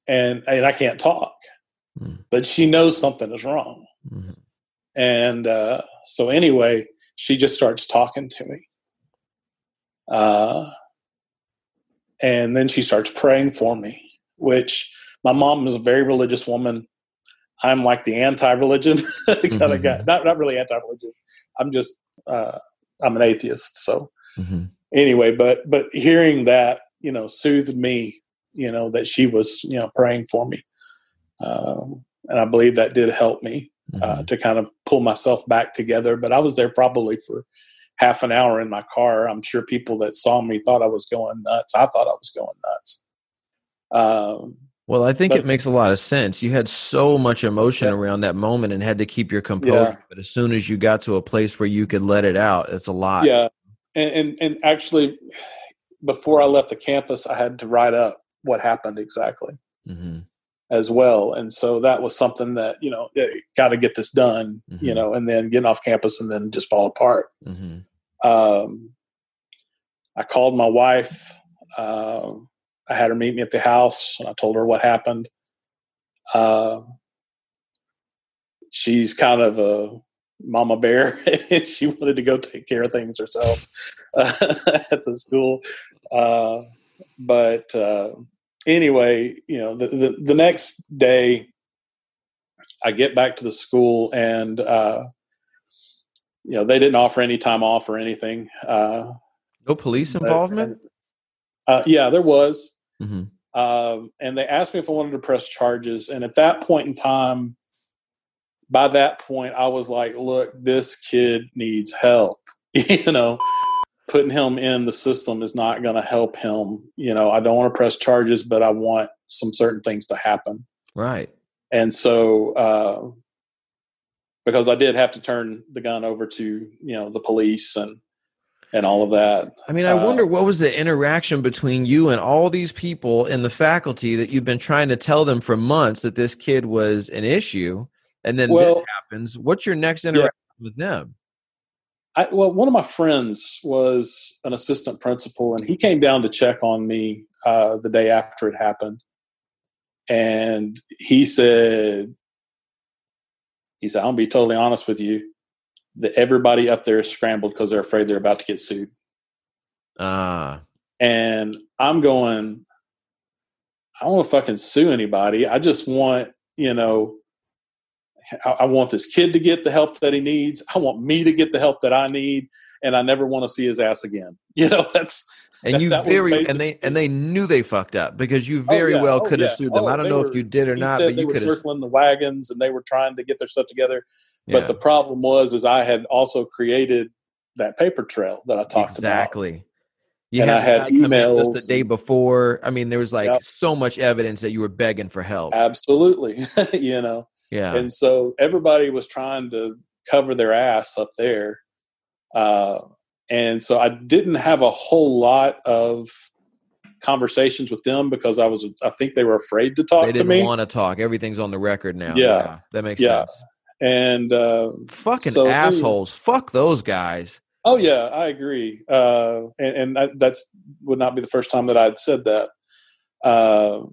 [SPEAKER 3] and and I can't talk, mm-hmm. but she knows something is wrong, mm-hmm. and uh, so anyway, she just starts talking to me, uh, and then she starts praying for me, which my mom is a very religious woman I'm like the anti-religion [laughs] kind mm-hmm. of guy. Not not really anti-religion. I'm just uh, I'm an atheist. So mm-hmm. anyway, but but hearing that you know soothed me. You know that she was you know praying for me, um, and I believe that did help me uh, mm-hmm. uh, to kind of pull myself back together. But I was there probably for half an hour in my car. I'm sure people that saw me thought I was going nuts. I thought I was going nuts. Um,
[SPEAKER 1] well, I think but, it makes a lot of sense. You had so much emotion yeah. around that moment and had to keep your composure. Yeah. But as soon as you got to a place where you could let it out, it's a lot.
[SPEAKER 3] Yeah, and and, and actually, before I left the campus, I had to write up what happened exactly mm-hmm. as well. And so that was something that you know got to get this done. Mm-hmm. You know, and then getting off campus and then just fall apart. Mm-hmm. Um, I called my wife. Um, I had her meet me at the house and I told her what happened. Uh, she's kind of a mama bear [laughs] she wanted to go take care of things herself uh, [laughs] at the school. Uh, but uh, anyway, you know, the, the, the, next day I get back to the school and, uh, you know, they didn't offer any time off or anything. Uh,
[SPEAKER 1] no police involvement?
[SPEAKER 3] Uh, yeah, there was. Mm-hmm. Um, and they asked me if I wanted to press charges. And at that point in time, by that point, I was like, look, this kid needs help. [laughs] you know, putting him in the system is not going to help him. You know, I don't want to press charges, but I want some certain things to happen.
[SPEAKER 1] Right.
[SPEAKER 3] And so, uh, because I did have to turn the gun over to, you know, the police and, and all of that.
[SPEAKER 1] I mean, I uh, wonder what was the interaction between you and all these people in the faculty that you've been trying to tell them for months that this kid was an issue, and then well, this happens. What's your next interaction yeah. with them?
[SPEAKER 3] I, well, one of my friends was an assistant principal, and he came down to check on me uh, the day after it happened, and he said, "He said, I'm gonna be totally honest with you that everybody up there is scrambled because they're afraid they're about to get sued.
[SPEAKER 1] Ah. Uh.
[SPEAKER 3] And I'm going, I don't want to fucking sue anybody. I just want, you know, I, I, want this kid to get the help that he needs. I want me to get the help that I need, and I never want to see his ass again. [laughs] You know, that's
[SPEAKER 1] and
[SPEAKER 3] that,
[SPEAKER 1] you that very and they and they knew they fucked up because you oh, very oh, yeah. well could have oh, yeah. sued them. Oh, I don't know were, if you did or not, but
[SPEAKER 3] you
[SPEAKER 1] were
[SPEAKER 3] circling the wagons and they were trying to get their stuff together. But the problem was, is I had also created that paper trail that I talked
[SPEAKER 1] exactly.
[SPEAKER 3] about. Exactly.
[SPEAKER 1] You and had I had emails the day before. I mean, there was like yep. so much evidence that you were begging for help.
[SPEAKER 3] Absolutely, [laughs] you know.
[SPEAKER 1] Yeah.
[SPEAKER 3] And so everybody was trying to cover their ass up there, uh, and so I didn't have a whole lot of conversations with them because I was I think they were afraid to talk
[SPEAKER 1] they didn't
[SPEAKER 3] to me.
[SPEAKER 1] Want to talk? Everything's on the record now.
[SPEAKER 3] Yeah, yeah
[SPEAKER 1] that makes yeah. sense
[SPEAKER 3] and uh,
[SPEAKER 1] fucking so assholes. Fuck those guys.
[SPEAKER 3] Oh yeah, I agree. Uh, and, and I, that's would not be the first time that I'd said that. Uh,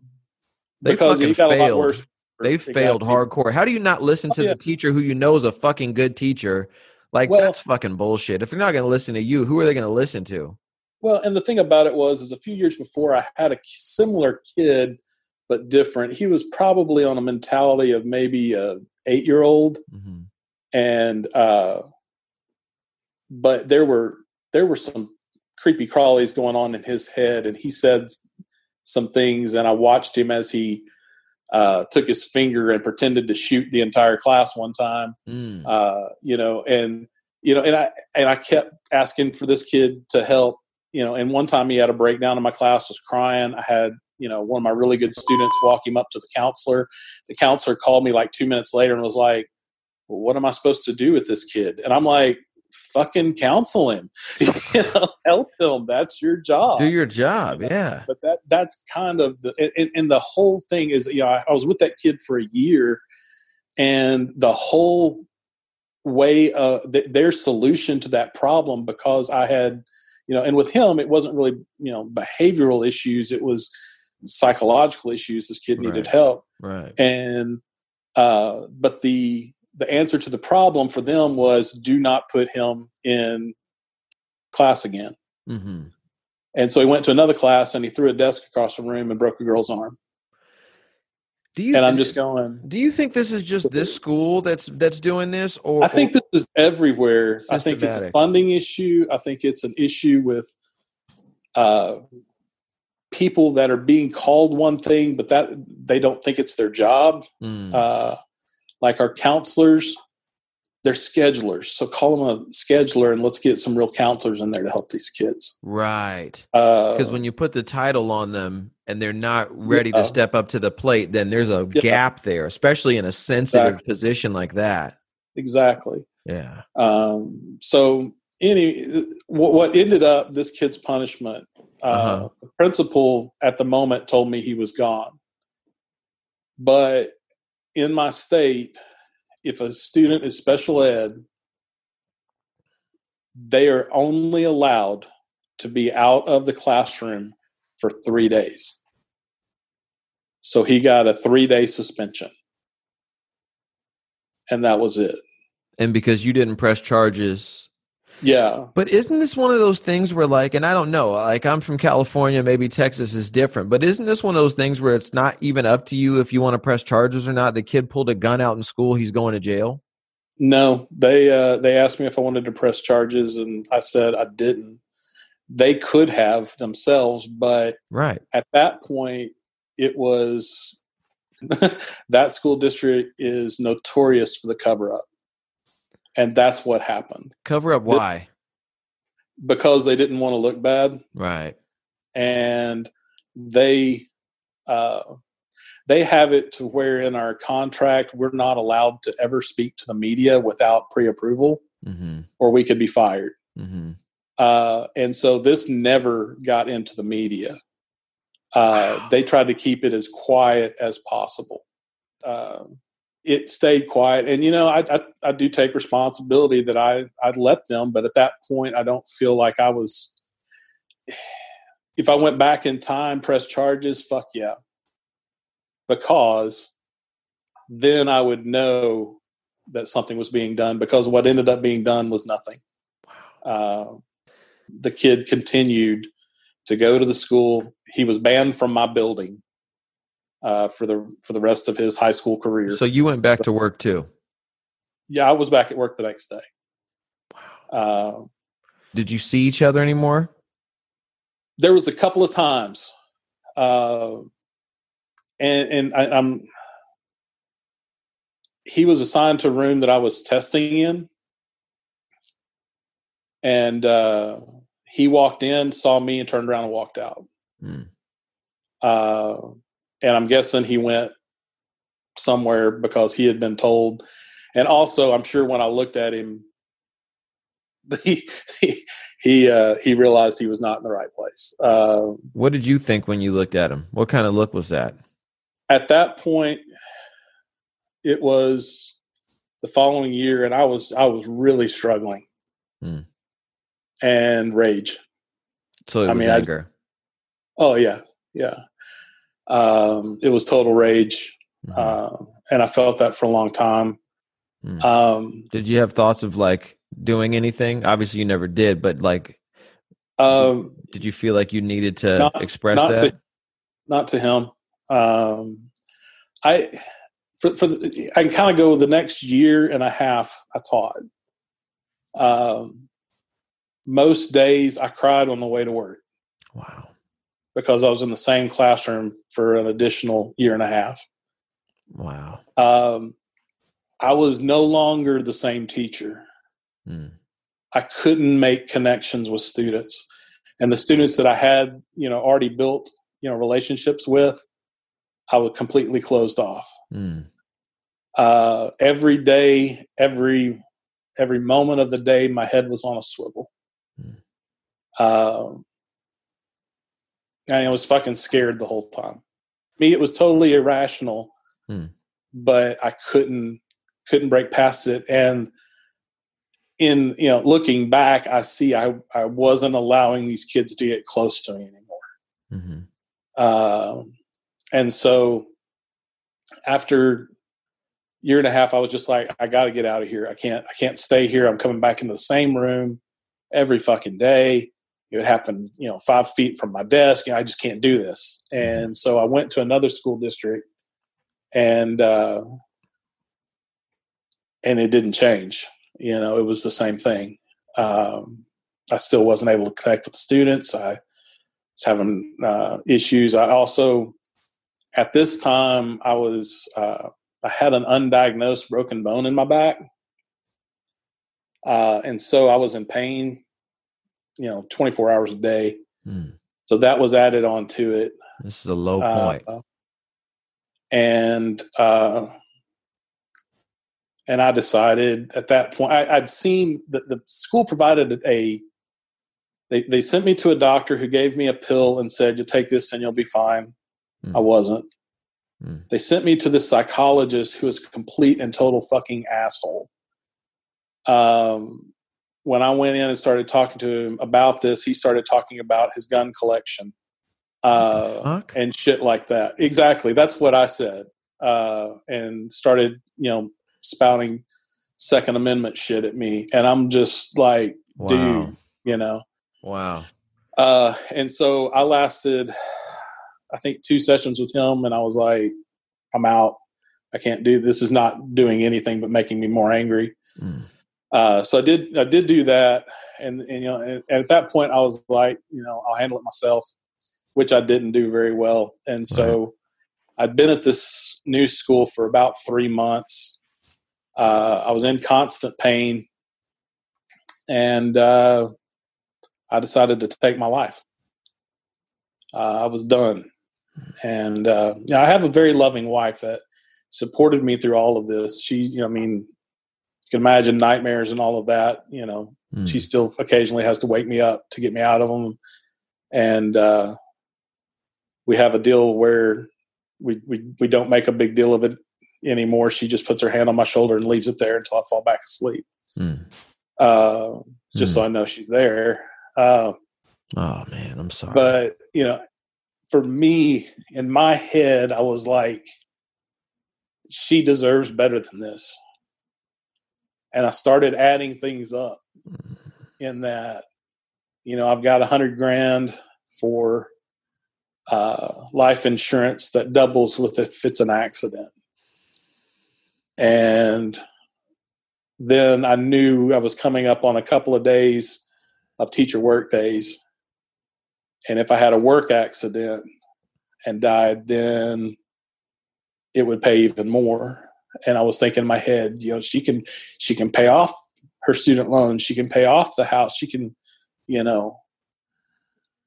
[SPEAKER 1] they because fucking failed. They failed hardcore. How do you not listen oh, to oh, yeah. the teacher who you know is a fucking good teacher? Like well, that's fucking bullshit. If they're not going to listen to you, who are they going to listen to?
[SPEAKER 3] Well, and the thing about it was, is a few years before I had a similar kid, but different. He was probably on a mentality of maybe a eight year old, mm-hmm. and uh, but there were there were some creepy crawlies going on in his head, and he said some things, and I watched him as he uh, took his finger and pretended to shoot the entire class one time. Mm. Uh, you know, and you know, and I and I kept asking for this kid to help. You know, and one time he had a breakdown in my class, was crying. I had you know one of my really good students walk him up to the counselor. The counselor called me like two minutes later and was like, well, "What am I supposed to do with this kid?" And I'm like, fucking counsel him. [laughs] You know help him. That's your job.
[SPEAKER 1] Do your job. Yeah.
[SPEAKER 3] But that that's kind of the and, and, the whole thing is you know I, I was with that kid for a year and the whole way uh th- their solution to that problem because i had you know and with him it wasn't really you know behavioral issues. It was psychological issues this kid needed
[SPEAKER 1] right.
[SPEAKER 3] help
[SPEAKER 1] right
[SPEAKER 3] and uh but the the answer to the problem for them was do not put him in class again. Mm-hmm. And so he went to another class and he threw a desk across the room and broke a girl's arm.
[SPEAKER 1] Do you?
[SPEAKER 3] And I'm just going.
[SPEAKER 1] Do you think this is just this school that's that's doing this, or
[SPEAKER 3] I think this is everywhere. I think it's a funding issue. I think it's an issue with uh, people that are being called one thing, but that they don't think it's their job. Mm. Uh, like our counselors, they're schedulers. So call them a scheduler and let's get some real counselors in there to help these kids.
[SPEAKER 1] Right. Because uh, when you put the title on them and they're not ready yeah. to step up to the plate, then there's a yeah. gap there, especially in a sensitive exactly. position like that.
[SPEAKER 3] Exactly.
[SPEAKER 1] Yeah.
[SPEAKER 3] Um, so any what, what, ended up this kid's punishment, uh, uh-huh. the principal at the moment told me he was gone. But in my state, if a student is special ed, they are only allowed to be out of the classroom for three days. So he got a three day suspension. And that was it.
[SPEAKER 1] And because you didn't press charges
[SPEAKER 3] yeah.
[SPEAKER 1] But isn't this one of those things where, like, and I don't know, like, I'm from California, maybe Texas is different, but isn't this one of those things where it's not even up to you if you want to press charges or not? The kid pulled a gun out in school, he's going to jail?
[SPEAKER 3] No, they uh, they asked me if I wanted to press charges, and I said I didn't. They could have themselves, but
[SPEAKER 1] right
[SPEAKER 3] at that point, it was [laughs] that school district is notorious for the cover up and that's what happened.
[SPEAKER 1] Cover up why?
[SPEAKER 3] Because they didn't want to look bad,
[SPEAKER 1] right?
[SPEAKER 3] And they uh, they have it to where in our contract we're not allowed to ever speak to the media without pre-approval, mm-hmm. or we could be fired. Mm-hmm. Uh, and so this never got into the media. Uh, wow. They tried to keep it as quiet as possible. It stayed quiet. And you know, I, I, I do take responsibility that I I let them, but at that point, I don't feel like I was. If I went back in time, press charges, fuck yeah, because then I would know that something was being done. Because what ended up being done was nothing. Uh, the kid continued to go to the school. He was banned from my building uh, for the for the rest of his high school career.
[SPEAKER 1] So you went back to work too.
[SPEAKER 3] Yeah, I was back at work the next day. Wow. Uh,
[SPEAKER 1] Did you see each other anymore?
[SPEAKER 3] There was a couple of times, uh, and and I, I'm. He was assigned to a room that I was testing in, and uh, he walked in, saw me, and turned around and walked out. Hmm. Uh, and I'm guessing he went somewhere because he had been told. And also, I'm sure when I looked at him, he [laughs] he he, uh, he realized he was not in the right place. Uh,
[SPEAKER 1] what did you think when you looked at him? What kind of look was that?
[SPEAKER 3] At that point, it was the following year, and I was I was really struggling, hmm. and rage.
[SPEAKER 1] So I mean, anger.
[SPEAKER 3] I, oh yeah, yeah. Um, it was total rage, mm-hmm. uh, and I felt that for a long time.
[SPEAKER 1] Mm. Um, did you have thoughts of like doing anything? Obviously, you never did, but like, um, did you feel like you needed to not, express
[SPEAKER 3] not
[SPEAKER 1] that?
[SPEAKER 3] To, not to him. Um, I for for the, I can kind of go the next year and a half. I taught. Um, most days I cried on the way to work.
[SPEAKER 1] Wow.
[SPEAKER 3] Because I was in the same classroom for an additional year and a half.
[SPEAKER 1] Wow.
[SPEAKER 3] Um, I was no longer the same teacher.
[SPEAKER 1] Mm.
[SPEAKER 3] I couldn't make connections with students. And the students that I had, you know, already built, you know, relationships with, I was completely closed off.
[SPEAKER 1] Mm.
[SPEAKER 3] Uh, every day, every every moment of the day, my head was on a swivel. Mm. Um, I was fucking scared the whole time. Me, it was totally irrational,
[SPEAKER 1] mm.
[SPEAKER 3] but I couldn't couldn't break past it. And in you know, looking back, I see I I wasn't allowing these kids to get close to me anymore.
[SPEAKER 1] Mm-hmm.
[SPEAKER 3] Uh, and so after year and a half, I was just like, I got to get out of here. I can't, I can't stay here. I'm coming back into the same room every fucking day. It would happen, you know, five feet from my desk. You know, I just can't do this. And so I went to another school district, and uh, and it didn't change. You know, it was the same thing. Um, I still wasn't able to connect with students. I was having uh, issues. I also, at this time, I was uh, I had an undiagnosed broken bone in my back. Uh, and so I was in pain, you know, 24 hours a day.
[SPEAKER 1] Mm.
[SPEAKER 3] So that was added on to it.
[SPEAKER 1] This is a low point.
[SPEAKER 3] Uh, and, uh, and I decided at that point, I, would seen that the school provided a, they, they sent me to a doctor who gave me a pill and said, you take this and you'll be fine. Mm. I wasn't.
[SPEAKER 1] Mm.
[SPEAKER 3] They sent me to the psychologist who was a complete and total fucking asshole. Um, when I went in and started talking to him about this, he started talking about his gun collection uh, and shit like that. Exactly, that's what I said, uh, and started you know spouting Second Amendment shit at me, and I'm just like,
[SPEAKER 1] wow.
[SPEAKER 3] dude, you know,
[SPEAKER 1] wow.
[SPEAKER 3] Uh, and so I lasted I think two sessions with him, and I was like, I'm out. I can't do this. Is not doing anything but making me more angry.
[SPEAKER 1] Mm.
[SPEAKER 3] Uh, so I did. I did do that, and, and you know, and, and, at that point, I was like, you know, I'll handle it myself, which I didn't do very well. And so right. I'd been at this new school for about three months. Uh, I was in constant pain, and uh, I decided to take my life. Uh, I was done. And uh, I have a very loving wife that supported me through all of this. She, you know, I mean, can imagine nightmares and all of that. You know, mm. she still occasionally has to wake me up to get me out of them. And uh, we have a deal where we, we we don't make a big deal of it anymore. She just puts her hand on my shoulder and leaves it there until I fall back asleep.
[SPEAKER 1] Mm.
[SPEAKER 3] Uh, just mm. so I know she's there. Uh,
[SPEAKER 1] oh man, I'm sorry.
[SPEAKER 3] But you know, for me, in my head, I was like, she deserves better than this. And I started adding things up
[SPEAKER 1] mm.
[SPEAKER 3] in that, you know, I've got a hundred grand for uh, life insurance that doubles with if it's an accident. And then I knew I was coming up on a couple of days of teacher work days and if I had a work accident and died, then it would pay even more. And I was thinking in my head, you know, she can she can pay off her student loans, she can pay off the house, she can, you know,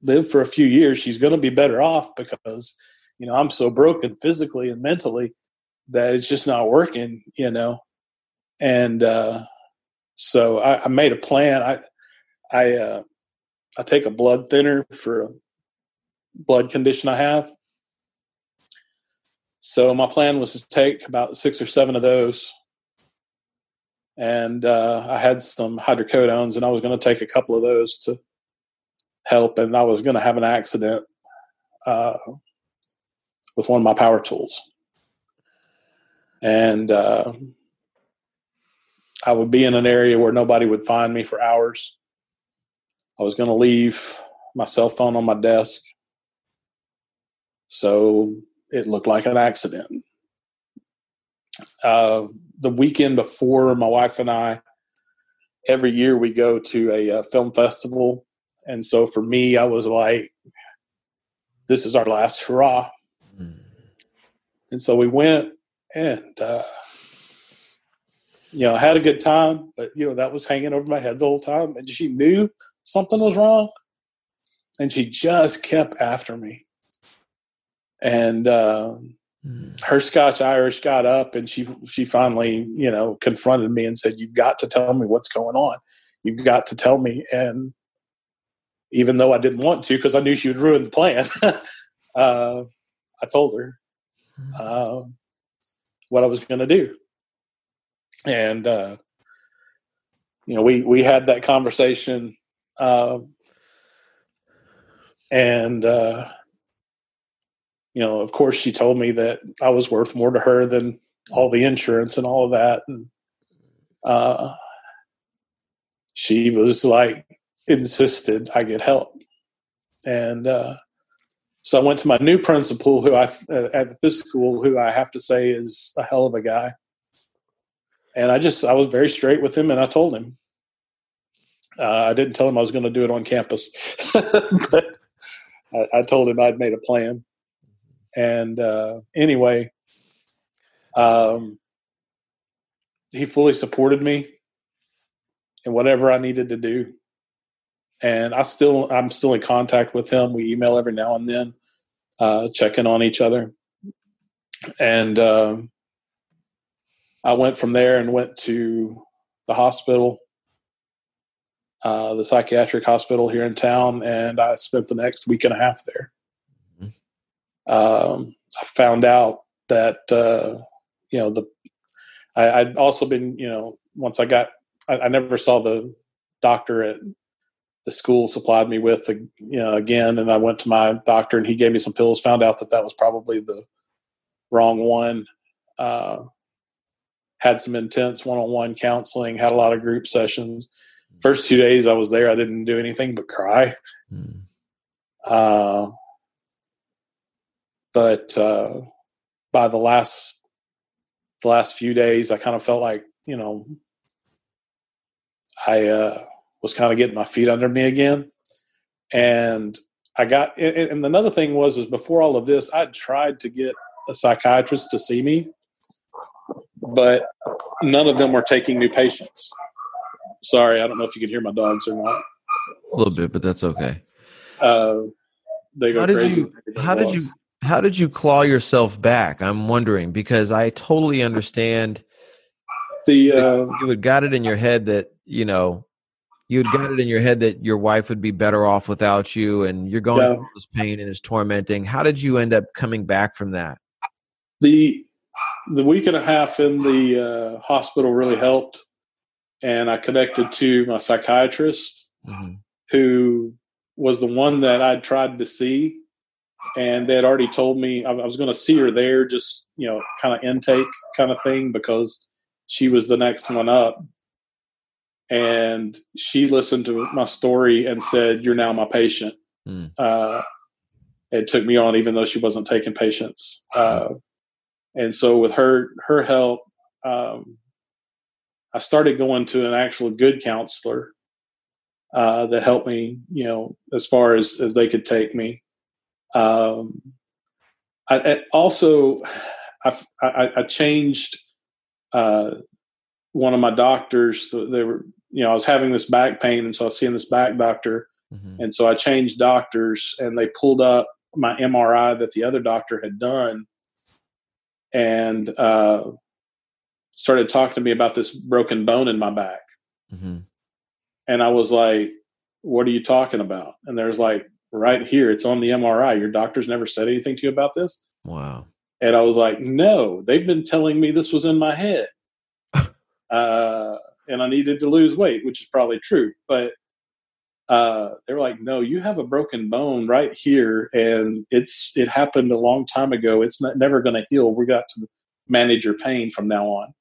[SPEAKER 3] live for a few years. She's going to be better off because, you know, I'm so broken physically and mentally that it's just not working, you know. And uh, so I, I made a plan. I I uh, I take a blood thinner for a blood condition I have. So my plan was to take about six or seven of those, and uh, I had some hydrocodones, and I was going to take a couple of those to help, and I was going to have an accident uh, with one of my power tools, and uh, I would be in an area where nobody would find me for hours. I was going to leave my cell phone on my desk. So it looked like an accident. Uh, the weekend before, my wife and I every year we go to a, a uh, film festival, and so for me, I was like, "This is our last hurrah," mm. and so we went, and uh, you know, I had a good time, but you know that was hanging over my head the whole time, and she knew something was wrong, and she just kept after me, and. Uh, her Scotch Irish got up and she she finally you know confronted me and said, "You've got to tell me what's going on. You've got to tell me." And even though I didn't want to because I knew she would ruin the plan, [laughs] uh, I told her uh, what I was going to do, and uh, you know we we had that conversation, uh, and uh, you know, of course, she told me that I was worth more to her than all the insurance and all of that. And uh, she was like, insisted I get help. And uh, so I went to my new principal, who I uh, at this school, who I have to say is a hell of a guy. And I just I was very straight with him, and I told him. Uh, I didn't tell him I was going to do it on campus, [laughs] but I, I, told him I'd made a plan. And uh, anyway, um, he fully supported me in whatever I needed to do. And I still, I'm still in contact with him. We email every now and then, uh, checking on each other. And um, I went from there and went to the hospital, uh, the psychiatric hospital here in town, and I spent the next week and a half there um, I found out that uh, you know the I, would also been you know once I got I, I, never saw the doctor at the school supplied me with the, you know again and I went to my doctor and he gave me some pills found out that that was probably the wrong one. Uh, had some intense one-on-one counseling had a lot of group sessions. First two days I was there I didn't do anything but cry. Mm. uh, but uh, by the last the last few days, I kind of felt like you know I uh, was kind of getting my feet under me again, and I got. And another thing was is before all of this, I tried to get a psychiatrist to see me, but none of them were taking new patients. Sorry, I don't know if you can hear my dogs or not.
[SPEAKER 1] A little bit, but that's okay.
[SPEAKER 3] Uh, they go
[SPEAKER 1] how
[SPEAKER 3] did
[SPEAKER 1] you? How did you? How did you claw yourself back? I'm wondering because I totally understand.
[SPEAKER 3] The uh,
[SPEAKER 1] you had got it in your head that you know you had got it in your head that your wife would be better off without you, and you're going yeah. through this pain and it's tormenting. How did you end up coming back from that?
[SPEAKER 3] The the week and a half in the uh, hospital really helped, and I connected to my psychiatrist, mm-hmm. who was the one that I'd tried to see and they had already told me I was going to see her there, just you know, kind of intake kind of thing because she was the next one up. And she listened to my story and said, "You're now my patient." Mm. Uh, it took me on, even though she wasn't taking patients. Uh, and so, with her her help, um, I started going to an actual good counselor uh, that helped me, you know, as far as as they could take me. Um, I, I also, I, I, I changed uh, one of my doctors. They were, you know, I was having this back pain, and so I was seeing this back doctor, mm-hmm. and so I changed doctors, and they pulled up my MRI that the other doctor had done, and uh, started talking to me about this broken bone in my back. Mm-hmm. And I was like, "What are you talking about?" And there's like right here. It's on the MRI. Your doctor's never said anything to you about this?
[SPEAKER 1] Wow.
[SPEAKER 3] And I was like, no, they've been telling me this was in my head. [laughs] uh, and I needed to lose weight, which is probably true. But uh, they were like, no, you have a broken bone right here. And it's, it happened a long time ago. It's not, never going to heal. We got to manage your pain from now on.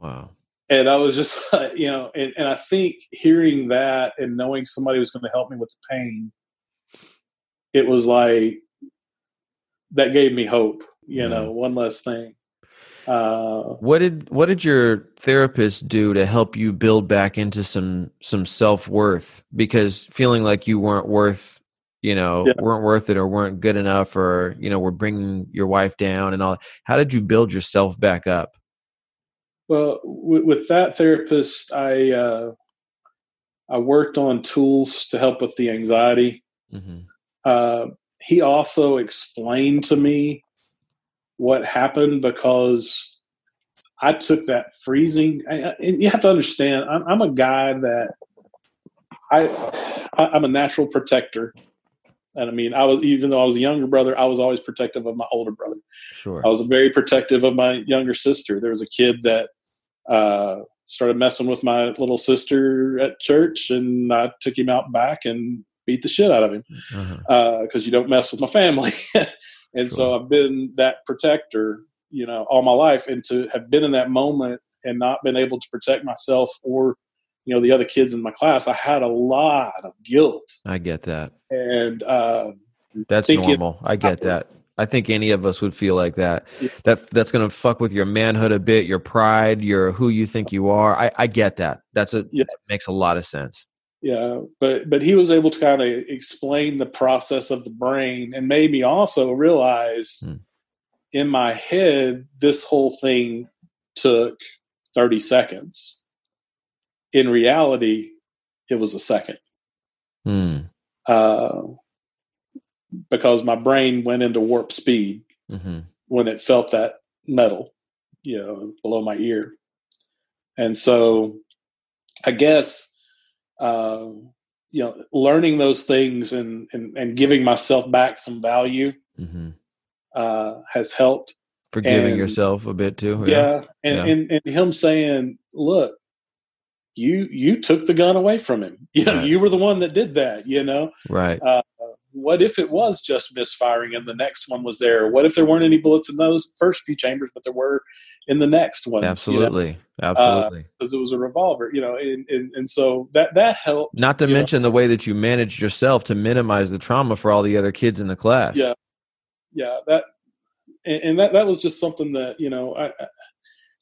[SPEAKER 1] Wow.
[SPEAKER 3] And I was just, [laughs] you know, and, and I think hearing that and knowing somebody was going to help me with the pain it was like that gave me hope you know one less thing Uh,
[SPEAKER 1] what did what did your therapist do to help you build back into some some self worth? Because feeling like you weren't worth, you know,
[SPEAKER 3] Yeah.
[SPEAKER 1] weren't worth it or weren't good enough, or you know, were bringing your wife down and all. How did you build yourself back up?
[SPEAKER 3] Well, with, with that therapist, I uh, I worked on tools to help with the anxiety.
[SPEAKER 1] hmm
[SPEAKER 3] Uh, he also explained to me what happened because I took that freezing. And you have to understand, I'm, I'm a guy that I I- I'm a natural protector. And I mean, I was even though I was a younger brother, I was always protective of my older brother.
[SPEAKER 1] Sure.
[SPEAKER 3] I was very protective of my younger sister. There was a kid that uh, started messing with my little sister at church, and I took him out back and beat the shit out of him
[SPEAKER 1] Uh-huh.
[SPEAKER 3] because you don't mess with my family. [laughs] and so I've been that protector, you know, all my life, and to have been in that moment and not been able to protect myself or you know the other kids in my class, I had a lot of guilt
[SPEAKER 1] I get that.
[SPEAKER 3] and uh,
[SPEAKER 1] That's normal. I get that. I think any of us would feel like that.
[SPEAKER 3] Yeah.
[SPEAKER 1] That that's gonna fuck with your manhood a bit, your pride, your who you think you are. I, I get that. That's a
[SPEAKER 3] Yeah.
[SPEAKER 1] that makes a lot of sense.
[SPEAKER 3] Yeah but but he was able to kind of explain the process of the brain and made me also realize
[SPEAKER 1] Hmm.
[SPEAKER 3] in my head this whole thing took 30 seconds in reality it was a second
[SPEAKER 1] Hmm.
[SPEAKER 3] uh, because my brain went into warp speed
[SPEAKER 1] hmm
[SPEAKER 3] when it felt that metal, you know, below my ear. And so I guess, uh, you know, learning those things and, and, and giving myself back some value
[SPEAKER 1] hmm
[SPEAKER 3] uh, has helped.
[SPEAKER 1] Forgiving
[SPEAKER 3] And-
[SPEAKER 1] yourself a bit too.
[SPEAKER 3] Yeah. And,
[SPEAKER 1] Yeah.
[SPEAKER 3] And, and him saying, look, you, you took the gun away from him. [laughs] You know,
[SPEAKER 1] Right.
[SPEAKER 3] you were the one that did that, you know?
[SPEAKER 1] Right.
[SPEAKER 3] What if it was just misfiring and the next one was there? What if there weren't any bullets in those first few chambers, but there were in the next one?
[SPEAKER 1] Absolutely. Uh, Absolutely.
[SPEAKER 3] because it was a revolver, you know, and, and, and so that that helped.
[SPEAKER 1] Not to
[SPEAKER 3] you know.
[SPEAKER 1] mention the way that you managed yourself to minimize the trauma for all the other kids in the class.
[SPEAKER 3] Yeah. yeah, that and, and that that was just something that you know I, I,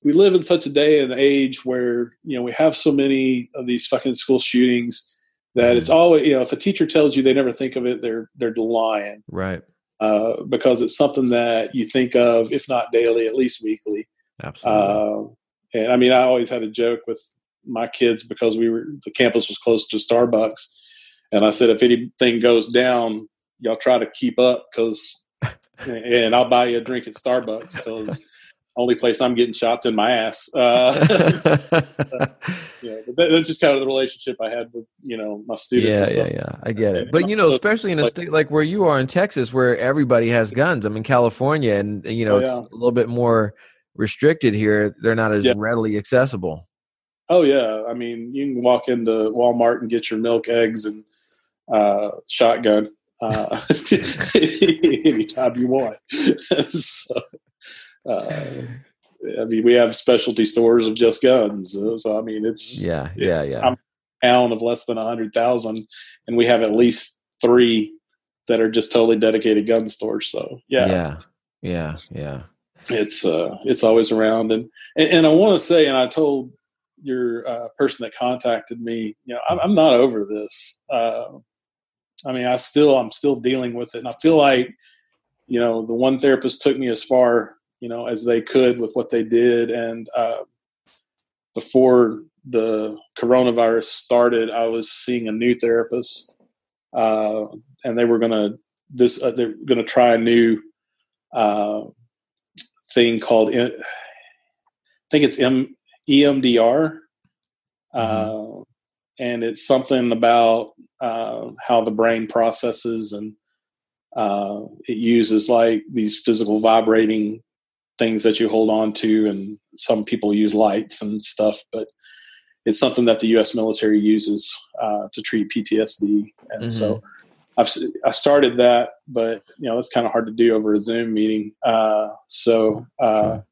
[SPEAKER 3] we live in such a day and age where you know we have so many of these fucking school shootings that it's always you know if a teacher tells you they never think of it, they're they're lying.
[SPEAKER 1] Right.
[SPEAKER 3] uh, because it's something that you think of, if not daily, at least weekly.
[SPEAKER 1] Absolutely.
[SPEAKER 3] Uh, and I mean, I always had a joke with my kids because we were the campus was close to Starbucks, and I said, if anything goes down, y'all try to keep up because, [laughs] and I'll buy you a drink at Starbucks because only place I'm getting shots in my ass. Uh, [laughs] yeah, but that's just kind of the relationship I had with you know my students.
[SPEAKER 1] yeah,
[SPEAKER 3] and
[SPEAKER 1] yeah,
[SPEAKER 3] stuff.
[SPEAKER 1] yeah. I get it. But you know, especially in a state like where you are in Texas, where everybody has guns. I'm in California, and you know,
[SPEAKER 3] Oh,
[SPEAKER 1] it's a little bit more restricted here. They're not as
[SPEAKER 3] Yeah.
[SPEAKER 1] readily accessible.
[SPEAKER 3] Oh yeah, I mean, you can walk into Walmart and get your milk, eggs, and uh, shotgun uh, [laughs] anytime you want. [laughs] so, uh, I mean, we have specialty stores of just guns. uh, So I mean, it's
[SPEAKER 1] Yeah,
[SPEAKER 3] Yeah,
[SPEAKER 1] yeah, yeah.
[SPEAKER 3] I'm- a town of less than a hundred thousand, and we have at least three that are just totally dedicated gun stores. So yeah,
[SPEAKER 1] yeah, yeah, yeah.
[SPEAKER 3] it's uh it's always around and and, and i want to say and i told your uh, person that contacted me you know I'm, I'm not over this uh i mean i still i'm still dealing with it and i feel like you know the one therapist took me as far you know as they could with what they did. And uh before the coronavirus started i was seeing a new therapist uh and they were gonna this uh, they're gonna try a new uh thing called I think it's M EMDR, uh, and it's something about uh, how the brain processes and uh, it uses like these physical vibrating things that you hold on to, and some people use lights and stuff, but it's something that the U.S. military uses uh, to treat PTSD, and so. I've I started that, but you know it's kind of hard to do over a Zoom meeting. Uh, so uh,
[SPEAKER 1] Sure.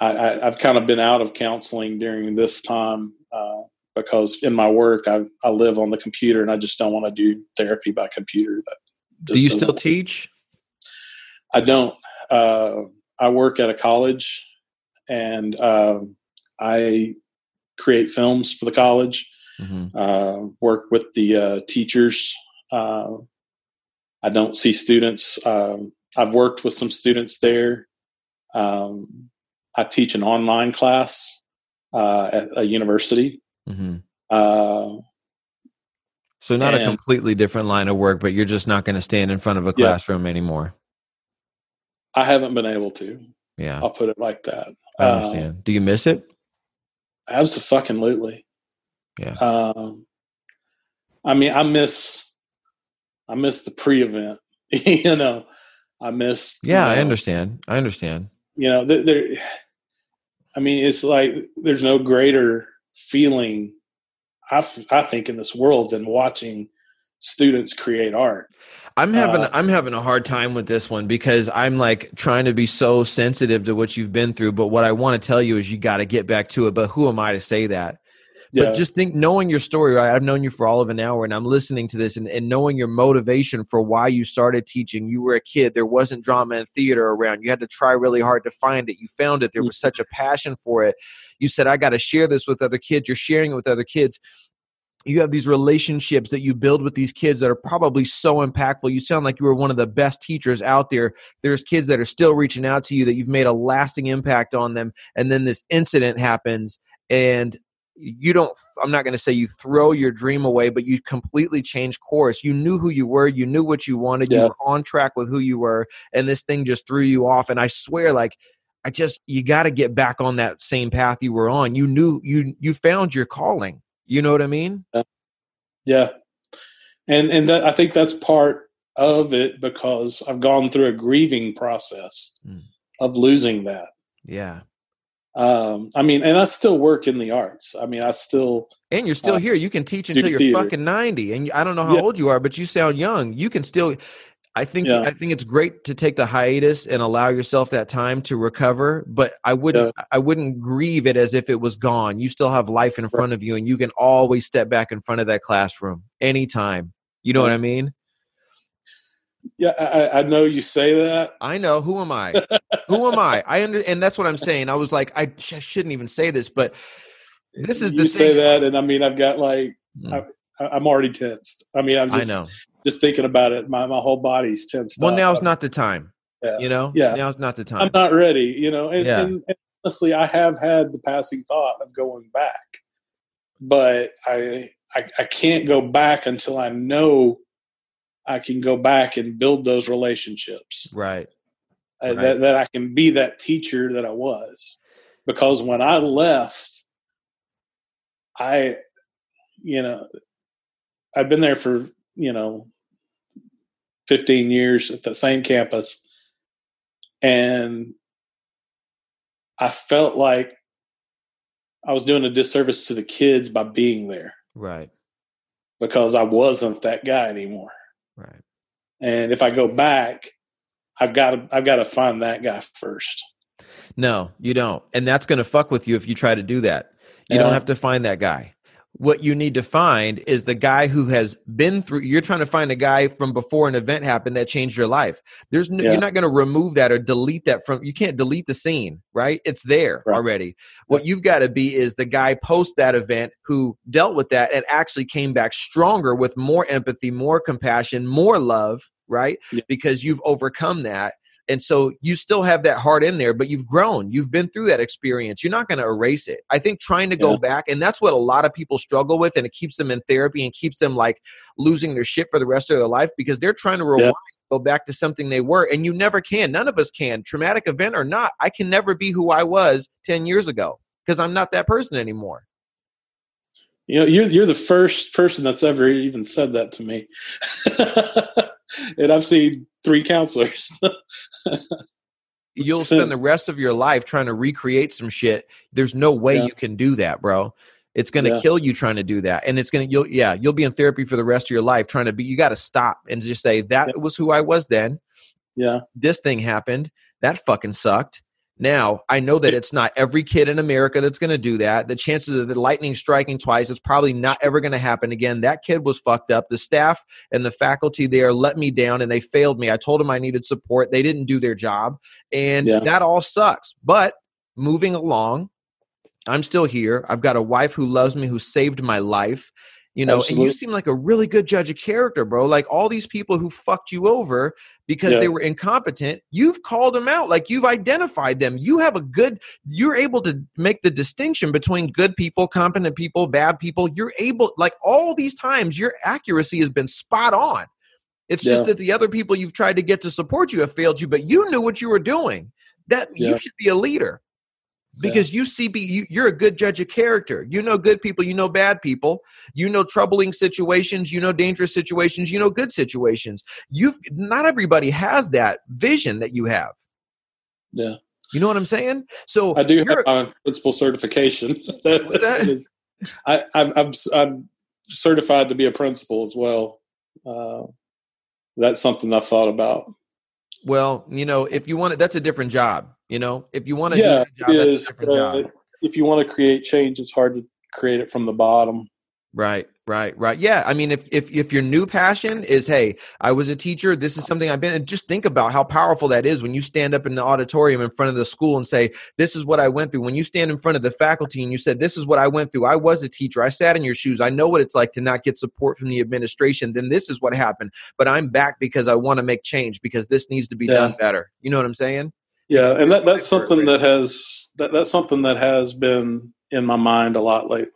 [SPEAKER 3] I, I, I've kind of been out of counseling during this time uh, because in my work I, I live on the computer and I just don't want to do therapy by computer. That
[SPEAKER 1] Do you still
[SPEAKER 3] doesn't-
[SPEAKER 1] teach?
[SPEAKER 3] I don't. Uh, I work at a college, and um, I create films for the college. Mm-hmm. Uh, work with the uh, teachers. Uh, I don't see students. Um, I've worked with some students there. Um, I teach an online class uh, at a university. Mm-hmm. Uh,
[SPEAKER 1] so not and, a completely different line of work, but you're just not going to stand in front of a classroom yeah. anymore.
[SPEAKER 3] I haven't been able to.
[SPEAKER 1] Yeah,
[SPEAKER 3] I'll put it like that.
[SPEAKER 1] I understand. Um, Do you miss it?
[SPEAKER 3] Absolutely.
[SPEAKER 1] Yeah.
[SPEAKER 3] Um, I mean, I miss, I miss the pre-event. [laughs] you know, I miss.
[SPEAKER 1] Yeah,
[SPEAKER 3] you know,
[SPEAKER 1] I understand. I understand.
[SPEAKER 3] You know, there, there. I mean, it's like there's no greater feeling. I, I think in this world than watching students create art.
[SPEAKER 1] I'm having uh, I'm having a hard time with this one because I'm like trying to be so sensitive to what you've been through, but what I want to tell you is you got to get back to it. But who am I to say that? Yeah. But just think, knowing your story, right? I've known you for all of an hour, and I'm listening to this, and, and knowing your motivation for why you started teaching. You were a kid; there wasn't drama and theater around. You had to try really hard to find it. You found it. There was such a passion for it. You said, "I got to share this with other kids." You're sharing it with other kids you have these relationships that you build with these kids that are probably so impactful. You sound like you were one of the best teachers out there. There's kids that are still reaching out to you that you've made a lasting impact on them. And then this incident happens and you don't i'm not going to say you throw your dream away but you completely change course you knew who you were you knew what you wanted yeah. you were on track with who you were and this thing just threw you off and i swear like i just you got to get back on that same path you were on you knew you you found your calling you know what I mean?
[SPEAKER 3] Yeah. And and that, I think that's part of it because I've gone through a grieving process mm. of losing that.
[SPEAKER 1] Yeah.
[SPEAKER 3] Um, I mean, and I still work in the arts. I mean, I still
[SPEAKER 1] and you're still uh, here. You can teach until you're theater. fucking ninety, and I don't know how yeah. old you are, but you sound young. You can still. I think yeah. I think it's great to take the hiatus and allow yourself that time to recover, but I wouldn't yeah. I wouldn't grieve it as if it was gone. You still have life in right. front of you and you can always step back in front of that classroom anytime. You know right. what I mean?
[SPEAKER 3] Yeah, I, I, know you say that.
[SPEAKER 1] I know. Who am I? Who am I? I under, and that's what I'm saying. I was like, I sh- shouldn't even say this, but this is
[SPEAKER 3] you
[SPEAKER 1] the.
[SPEAKER 3] You say that, and I mean, I've got like, mm. I, am already tensed. I mean, I'm just.
[SPEAKER 1] I know
[SPEAKER 3] just thinking about it, my, my whole body's tense.
[SPEAKER 1] Well, now's not the time.
[SPEAKER 3] Yeah.
[SPEAKER 1] You know,
[SPEAKER 3] yeah.
[SPEAKER 1] now's not the time.
[SPEAKER 3] I'm not ready. You know, and, yeah. and, and honestly, I have had the passing thought of going back, but I, I I can't go back until I know I can go back and build those relationships.
[SPEAKER 1] Right.
[SPEAKER 3] Uh, right. That that I can be that teacher that I was, because when I left, I, you know, I'd been there for you know 15 years at the same campus. And I felt like I was doing a disservice to the kids by being there.
[SPEAKER 1] Right.
[SPEAKER 3] Because I wasn't that guy anymore.
[SPEAKER 1] Right.
[SPEAKER 3] And if I go back, I've got to I've got to find that guy first.
[SPEAKER 1] No, you don't. And that's going to fuck with you if you try to do that. You yeah. don't have to find that guy what you need to find is the guy who has been through you're trying to find a guy from before an event happened that changed your life there's no, yeah. you're not going to remove that or delete that from you can't delete the scene right it's there right. already what you've got to be is the guy post that event who dealt with that and actually came back stronger with more empathy more compassion more love right yeah. because you've overcome that and so you still have that heart in there, but you've grown. You've been through that experience. You're not going to erase it. I think trying to go yeah. back, and that's what a lot of people struggle with, and it keeps them in therapy and keeps them like losing their shit for the rest of their life because they're trying to rewind. Yeah. Go back to something they were, and you never can. None of us can. Traumatic event or not, I can never be who I was 10 years ago because I'm not that person anymore.
[SPEAKER 3] You know, you're you're the first person that's ever even said that to me. [laughs] and I've seen three counselors.
[SPEAKER 1] You'll [laughs] spend the rest of your life trying to recreate some shit. There's no way yeah. you can do that, bro. It's going to yeah. kill you trying to do that. And it's going to, you'll, yeah, you'll be in therapy for the rest of your life trying to be, you got to stop and just say, that yeah. was who I was then.
[SPEAKER 3] Yeah.
[SPEAKER 1] This thing happened. That fucking sucked. Now, I know that it's not every kid in America that's going to do that. The chances of the lightning striking twice, it's probably not ever going to happen again. That kid was fucked up. The staff and the faculty there let me down and they failed me. I told them I needed support. They didn't do their job. And yeah. that all sucks. But moving along, I'm still here. I've got a wife who loves me, who saved my life you know Absolutely. and you seem like a really good judge of character bro like all these people who fucked you over because yeah. they were incompetent you've called them out like you've identified them you have a good you're able to make the distinction between good people competent people bad people you're able like all these times your accuracy has been spot on it's yeah. just that the other people you've tried to get to support you have failed you but you knew what you were doing that yeah. you should be a leader because yeah. you see you, you're a good judge of character. You know good people you know bad people. You know troubling situations you know dangerous situations you know good situations. You've not everybody has that vision that you have.
[SPEAKER 3] Yeah.
[SPEAKER 1] You know what i'm saying? So
[SPEAKER 3] i do have a principal certification. [laughs] What's that? I, I'm, I'm, I'm certified to be a principal as well. Uh, that's something i've thought about.
[SPEAKER 1] Well you know if you want it that's a different job you know, if you want to
[SPEAKER 3] yeah, do that job, is, uh, If you want to create change, it's hard to create it from the bottom.
[SPEAKER 1] Right, right, right. Yeah, I mean, if if if your new passion is, hey, I was a teacher, this is something I've been. And just think about how powerful that is when you stand up in the auditorium in front of the school and say, "This is what I went through." When you stand in front of the faculty and you said, "This is what I went through. I was a teacher. I sat in your shoes. I know what it's like to not get support from the administration." Then this is what happened. But I'm back because I want to make change because this needs to be yeah. done better. You know what I'm saying?
[SPEAKER 3] Yeah, and that, that's something that has that, that's something that has been in my mind a lot lately.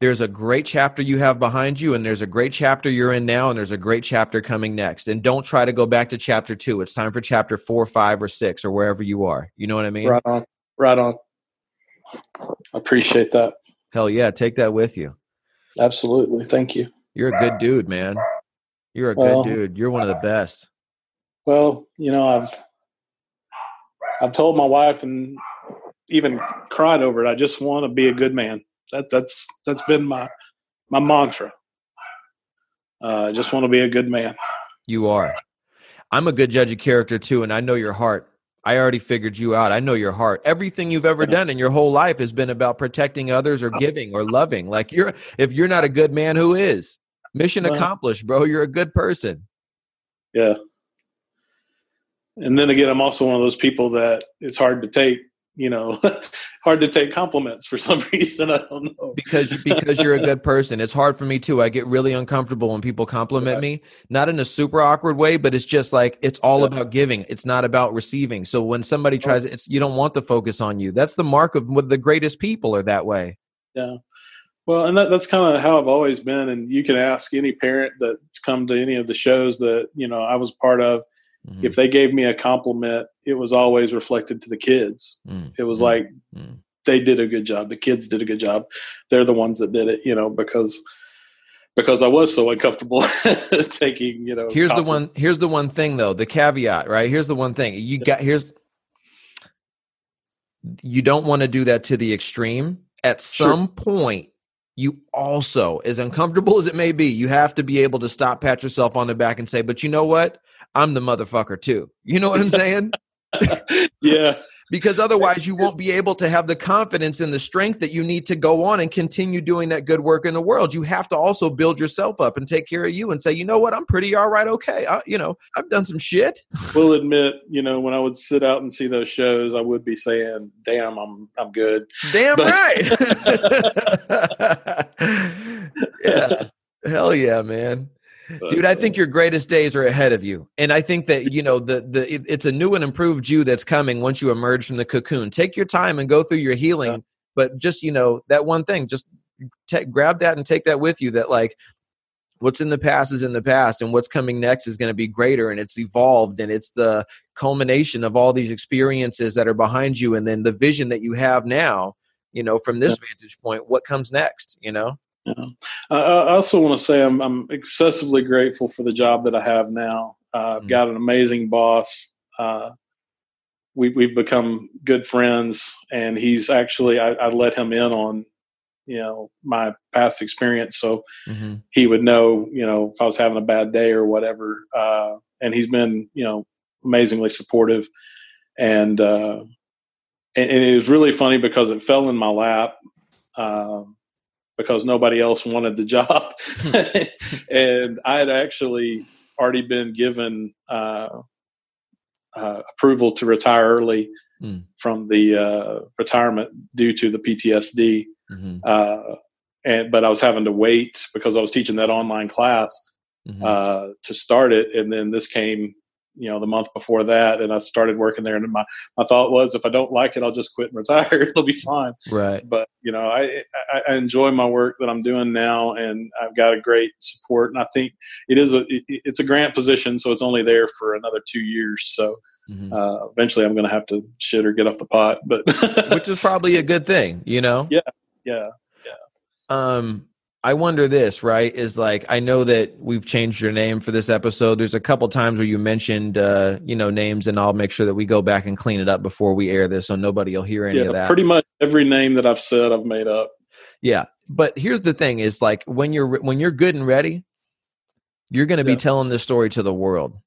[SPEAKER 1] There's a great chapter you have behind you, and there's a great chapter you're in now, and there's a great chapter coming next. And don't try to go back to chapter two. It's time for chapter four, five, or six, or wherever you are. You know what I mean?
[SPEAKER 3] Right on. Right on. Appreciate that.
[SPEAKER 1] Hell yeah, take that with you.
[SPEAKER 3] Absolutely. Thank you.
[SPEAKER 1] You're a good dude, man. You're a well, good dude. You're one of the best.
[SPEAKER 3] Well, you know, I've I've told my wife and even cried over it. I just want to be a good man. That that's that's been my my mantra. Uh, I just want to be a good man.
[SPEAKER 1] You are. I'm a good judge of character too, and I know your heart. I already figured you out. I know your heart. Everything you've ever done in your whole life has been about protecting others or giving or loving. Like you're if you're not a good man, who is? Mission accomplished, bro. You're a good person.
[SPEAKER 3] Yeah and then again, I'm also one of those people that it's hard to take, you know, [laughs] hard to take compliments for some [laughs] reason. I don't know.
[SPEAKER 1] Because because you're a good person. It's hard for me too. I get really uncomfortable when people compliment me, not in a super awkward way, but it's just like it's all yeah. about giving. It's not about receiving. So when somebody tries, it's you don't want the focus on you. That's the mark of what the greatest people are that way.
[SPEAKER 3] Yeah. Well, and that, that's kind of how I've always been. And you can ask any parent that's come to any of the shows that you know I was part of Mm-hmm. If they gave me a compliment, it was always reflected to the kids. Mm-hmm. It was mm-hmm. like mm-hmm. they did a good job. The kids did a good job. They're the ones that did it, you know, because because I was so uncomfortable [laughs] taking, you know.
[SPEAKER 1] Here's the one. Here's the one thing, though. The caveat, right? Here's the one thing. You got here's. You don't want to do that to the extreme. At some sure. point, you also, as uncomfortable as it may be, you have to be able to stop, pat yourself on the back, and say, "But you know what? I'm the motherfucker too. You know what I'm saying? [laughs]
[SPEAKER 3] yeah. [laughs]
[SPEAKER 1] because otherwise you won't be able to have the confidence and the strength that you need to go on and continue doing that good work in the world. You have to also build yourself up and take care of you and say, you know what, I'm pretty all right, okay. I, you know, I've done some shit. [laughs]
[SPEAKER 3] We'll admit, you know, when I would sit out and see those shows, I would be saying, "Damn, I'm I'm good."
[SPEAKER 1] Damn but- right. yeah. Hell yeah, man. Dude, I think uh, your greatest days are ahead of you, and I think that you know the the it, it's a new and improved you that's coming once you emerge from the cocoon. Take your time and go through your healing, yeah. but just you know that one thing, just t- grab that and take that with you. That like what's in the past is in the past, and what's coming next is going to be greater, and it's evolved, and it's the culmination of all these experiences that are behind you, and then the vision that you have now. You know, from this yeah. vantage point, what comes next? You know.
[SPEAKER 3] Yeah. I also want to say I'm, I'm, excessively grateful for the job that I have now. Uh, I've mm-hmm. got an amazing boss. Uh, we, we've become good friends, and he's actually I, I, let him in on you know my past experience, so mm-hmm. he would know you know if I was having a bad day or whatever. Uh, and he's been you know amazingly supportive, and uh, and, and, it was really funny because it fell in my lap um, because nobody else wanted the job, [laughs] [laughs] and I had actually already been given uh, uh, approval to retire early mm. from the uh, retirement due to the PTSD. Mm-hmm. Uh, and but I was having to wait because I was teaching that online class mm-hmm. Uh, to start it, and then this came you know the month before that and i started working there and my, my thought was if i don't like it i'll just quit and retire. [laughs] It'll be fine.
[SPEAKER 1] Right.
[SPEAKER 3] But you know I, I, I enjoy my work that i'm doing now and i've got a great support and i think it is a it, it's a grant position so it's only there for another two years. So mm-hmm. uh, eventually i'm going to have to shit or get off the pot but
[SPEAKER 1] which is probably a good thing you know? [laughs]
[SPEAKER 3] Yeah yeah yeah.
[SPEAKER 1] Um I wonder this, right? Is like I know that we've changed your name for this episode. There's a couple times where you mentioned uh, you know, names and I'll make sure that we go back and clean it up before we air this so nobody will hear any
[SPEAKER 3] yeah,
[SPEAKER 1] of that.
[SPEAKER 3] Pretty much every name that I've said I've made up.
[SPEAKER 1] Yeah. But here's the thing is like when you're when you're good and ready, you're going to yeah. be telling this story to the world.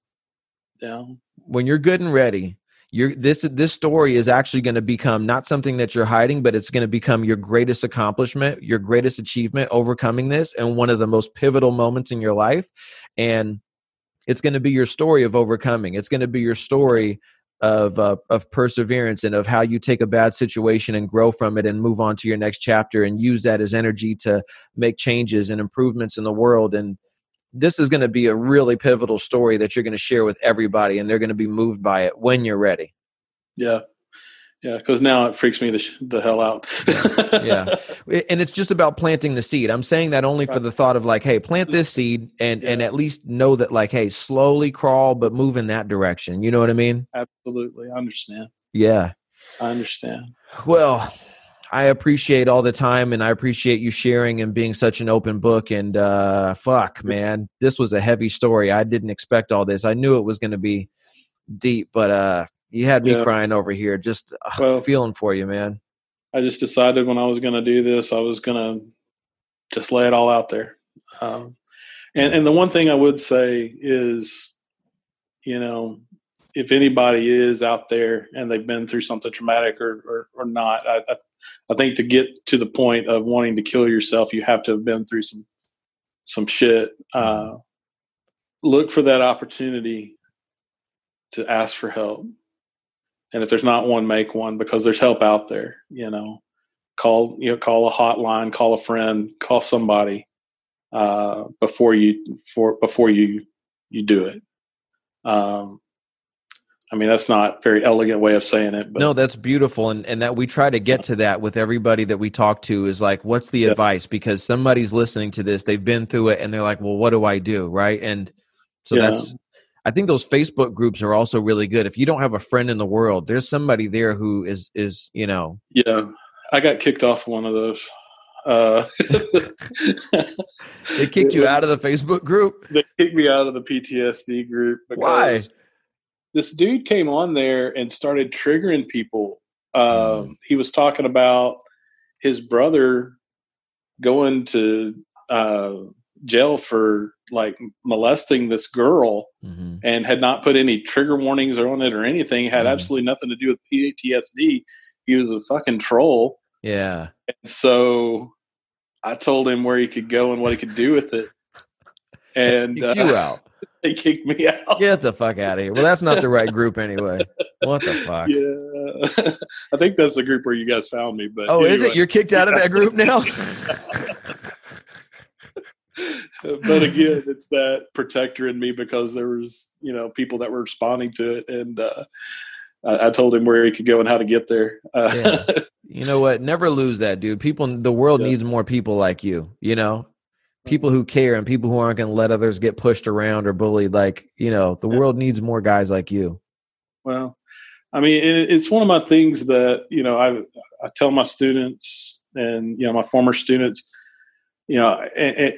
[SPEAKER 3] Yeah.
[SPEAKER 1] When you're good and ready, you're this this story is actually going to become not something that you're hiding but it's going to become your greatest accomplishment your greatest achievement overcoming this and one of the most pivotal moments in your life. And it's going to be your story of overcoming. It's going to be your story of uh, of perseverance and of how you take a bad situation and grow from it and move on to your next chapter and use that as energy to make changes and improvements in the world. And this is going to be a really pivotal story that you're going to share with everybody and they're going to be moved by it when you're ready.
[SPEAKER 3] Yeah. Yeah because now it freaks me the, sh- the hell out. [laughs]
[SPEAKER 1] Yeah. And it's just about planting the seed. I'm saying that only right. for the thought of like hey plant this seed and yeah. and at least know that like hey slowly crawl but move in that direction. You know what i mean?
[SPEAKER 3] Absolutely. I understand.
[SPEAKER 1] Yeah.
[SPEAKER 3] I understand.
[SPEAKER 1] Well I appreciate all the time and I appreciate you sharing and being such an open book. And uh, fuck, man, this was a heavy story. I didn't expect all this. I knew it was going to be deep, but uh, you had me yeah. crying over here, just uh, well, feeling for you, man.
[SPEAKER 3] I just decided when I was going to do this, I was going to just lay it all out there. Um, and, and the one thing I would say is, you know, if anybody is out there and they've been through something traumatic or, or, or not, I, I, I, think to get to the point of wanting to kill yourself, you have to have been through some some shit. Uh, look for that opportunity to ask for help, and if there's not one, make one because there's help out there. You know, call you know call a hotline, call a friend, call somebody uh, before you for before you you do it. Um, I mean, that's not very elegant way of saying it. But.
[SPEAKER 1] No, that's beautiful, and and that we try to get to that with everybody that we talk to is like, what's the yeah. advice? Because somebody's listening to this, they've been through it, and they're like, well, what do I do, right? And so yeah. that's, I think those Facebook groups are also really good. If you don't have a friend in the world, there's somebody there who is is you know.
[SPEAKER 3] Yeah, I got kicked off one of those. Uh, [laughs]
[SPEAKER 1] they kicked [laughs] you out of the Facebook group.
[SPEAKER 3] They kicked me out of the PTSD group.
[SPEAKER 1] Why?
[SPEAKER 3] This dude came on there and started triggering people. Um, mm. He was talking about his brother going to uh, jail for like molesting this girl mm-hmm. and had not put any trigger warnings on it or anything. Had mm. absolutely nothing to do with PTSD. He was a fucking troll.
[SPEAKER 1] Yeah.
[SPEAKER 3] And so I told him where he could go and what he could do with it. [laughs] And
[SPEAKER 1] uh, you out. [laughs]
[SPEAKER 3] they kicked me out.
[SPEAKER 1] Get the fuck out of here. Well, that's not the right group anyway. What the [laughs] fuck?
[SPEAKER 3] Yeah, [laughs] I think that's the group where you guys found me. But
[SPEAKER 1] oh, anyway. is it? You're kicked out of that group now.
[SPEAKER 3] but again, it's that protector in me because there was you know people that were responding to it, and uh, I, I, told him where he could go and how to get there. Uh,
[SPEAKER 1] yeah. You know what? Never lose that, dude. People, the world yeah. needs more people like you. You know, people who care and people who aren't going to let others get pushed around or bullied. Like, you know, the yeah. world needs more guys like you.
[SPEAKER 3] Well, I mean, it's one of my things that, you know, I, I tell my students and, you know, my former students, you know,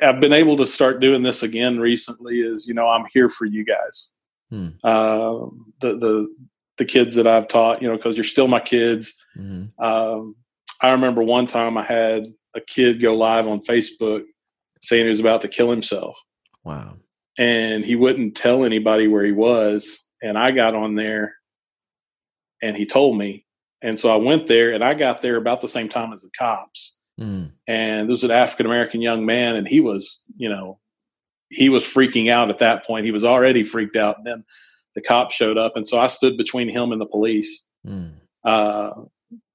[SPEAKER 3] I've been able to start doing this again recently is, you know, I'm here for you guys. Hmm. Uh, the, the, the kids that I've taught, you know, cause you're still my kids. Mm-hmm. Um, I remember one time I had a kid go live on Facebook saying he was about to kill himself.
[SPEAKER 1] Wow.
[SPEAKER 3] And he wouldn't tell anybody where he was. And I got on there and he told me. and so I went there, and I got there about the same time as the cops. Mm. And there was an African American young man, and he was, you know, he was freaking out at that point. He was already freaked out. And then the cop showed up, and so I stood between him and the police mm. uh,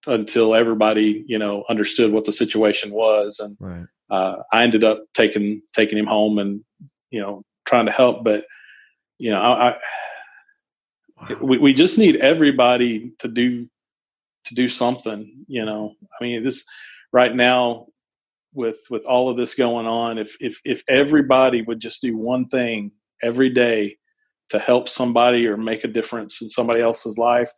[SPEAKER 3] until everybody, you know, understood what the situation was. And right. Uh, I ended up taking taking him home and you know trying to help, but you know, I, I wow. we we just need everybody to do to do something. You know, I mean, this right now with with all of this going on, if if if everybody would just do one thing every day to help somebody or make a difference in somebody else's life,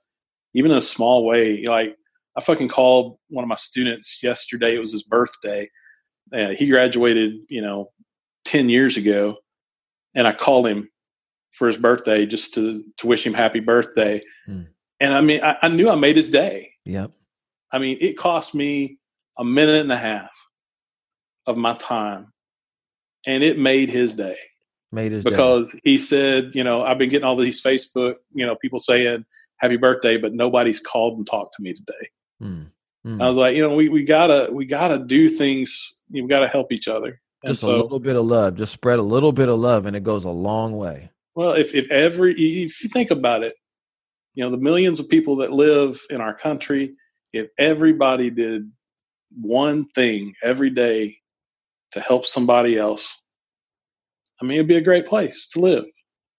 [SPEAKER 3] even in a small way, like I fucking called one of my students yesterday. It was his birthday. Uh, he graduated, you know, 10 years ago. And I called him for his birthday just to, to wish him happy birthday. Mm. And I mean, I, I, knew I made his day.
[SPEAKER 1] Yep.
[SPEAKER 3] I mean, it cost me a minute and a half of my time and it made his day.
[SPEAKER 1] Made his
[SPEAKER 3] because
[SPEAKER 1] day.
[SPEAKER 3] he said, you know, I've been getting all these Facebook, you know, people saying happy birthday, but nobody's called and talked to me today. Mm. Mm. I was like, you know, we, we gotta, we gotta do things. We gotta help each other.
[SPEAKER 1] And just so, a little bit of love, just spread a little bit of love and it goes a long way.
[SPEAKER 3] Well, if, if every, if you think about it, you know, the millions of people that live in our country, if everybody did one thing every day to help somebody else, I mean, it'd be a great place to live.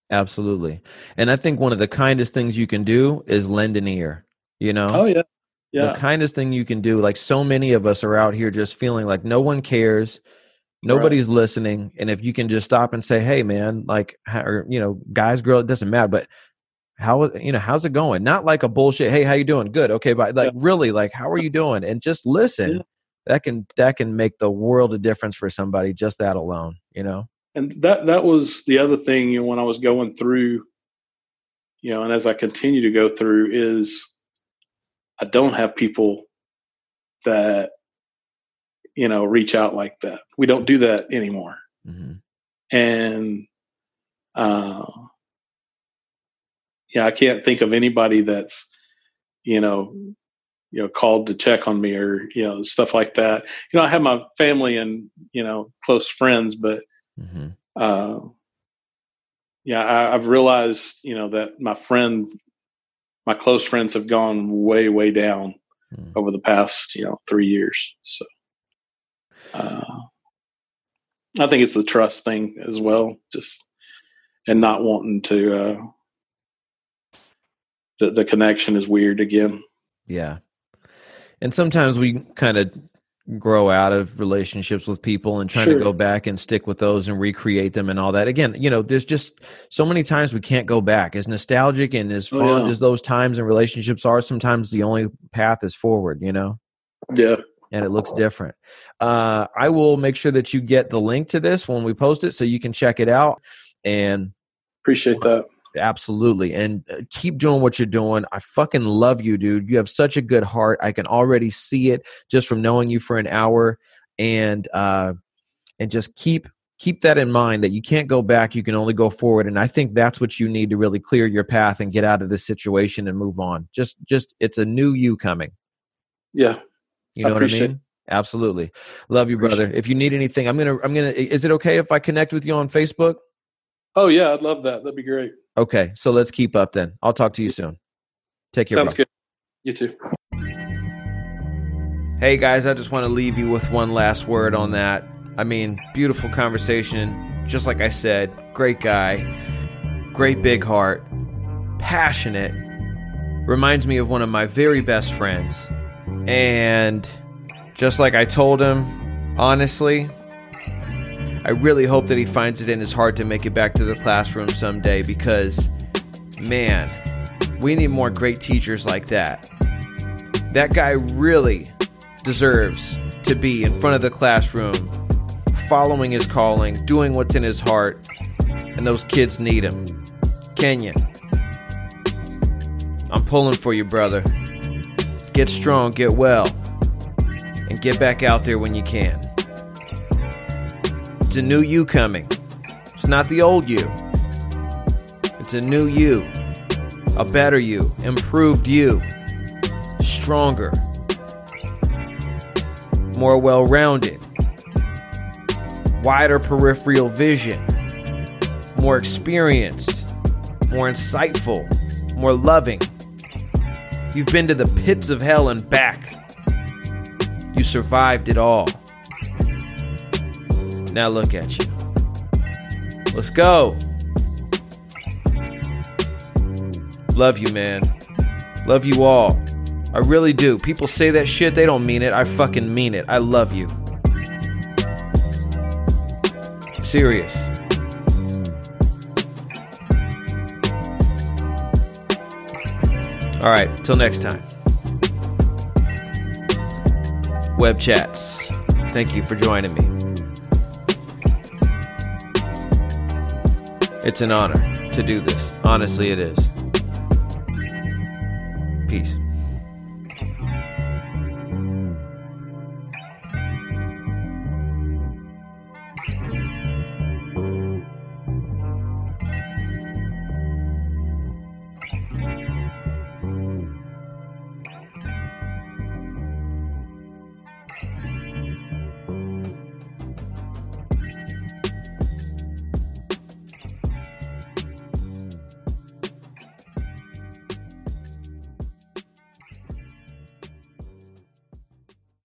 [SPEAKER 1] Absolutely. And I think one of the kindest things you can do is lend an ear, you know?
[SPEAKER 3] Oh, yeah. Yeah.
[SPEAKER 1] The kindest thing you can do. Like so many of us are out here just feeling like no one cares. Nobody's right. listening. And if you can just stop and say, hey, man, like, or, you know, guys, girl, it doesn't matter. But how you know how's it going not like a bullshit hey how you doing good okay but like yeah. really like how are you doing and just listen yeah. that can that can make the world a difference for somebody just that alone you know
[SPEAKER 3] and that that was the other thing you know when i was going through you know and as i continue to go through is i don't have people that you know reach out like that we don't do that anymore mm-hmm. and uh yeah, I can't think of anybody that's, you know, you know, called to check on me or, you know, stuff like that. You know, I have my family and, you know, close friends, but, mm-hmm. uh, yeah, I, I've realized, you know, that my friend, my close friends have gone way, way down mm. over the past, you know, three years. So, uh, I think it's the trust thing as well, just and not wanting to uh, the, the connection is weird again.
[SPEAKER 1] Yeah. And sometimes we kind of grow out of relationships with people and trying sure. to go back and stick with those and recreate them and all that. Again, you know, there's just so many times we can't go back. As nostalgic and as oh, fond yeah. as those times and relationships are, sometimes the only path is forward, you know?
[SPEAKER 3] Yeah.
[SPEAKER 1] And it looks different. Uh, I will make sure that you get the link to this when we post it so you can check it out. And
[SPEAKER 3] appreciate that.
[SPEAKER 1] Absolutely. And uh, keep doing what you're doing. I fucking love you, dude. You have such a good heart. I can already see it just from knowing you for an hour and uh and just keep keep that in mind that you can't go back, you can only go forward and I think that's what you need to really clear your path and get out of this situation and move on. Just just it's a new you coming.
[SPEAKER 3] Yeah.
[SPEAKER 1] You know I what I mean? Absolutely. Love you, brother. If you need anything, I'm going to I'm going to is it okay if I connect with you on Facebook?
[SPEAKER 3] Oh yeah, I'd love that. That'd be great.
[SPEAKER 1] Okay, so let's keep up then. I'll talk to you soon. Take care.
[SPEAKER 3] Sounds bro. good. You too.
[SPEAKER 1] Hey guys, I just want to leave you with one last word on that. I mean, beautiful conversation. Just like I said, great guy, great big heart, passionate. Reminds me of one of my very best friends. And just like I told him, honestly, I really hope that he finds it in his heart to make it back to the classroom someday because, man, we need more great teachers like that. That guy really deserves to be in front of the classroom, following his calling, doing what's in his heart, and those kids need him. Kenyon, I'm pulling for you, brother. Get strong, get well, and get back out there when you can. It's a new you coming. It's not the old you. It's a new you, a better you, improved you, stronger, more well rounded, wider peripheral vision, more experienced, more insightful, more loving. You've been to the pits of hell and back. You survived it all. Now look at you. Let's go. Love you, man. Love you all. I really do. People say that shit, they don't mean it. I fucking mean it. I love you. Serious. All right, till next time. Web chats. Thank you for joining me. It's an honor to do this. Honestly, it is. Peace.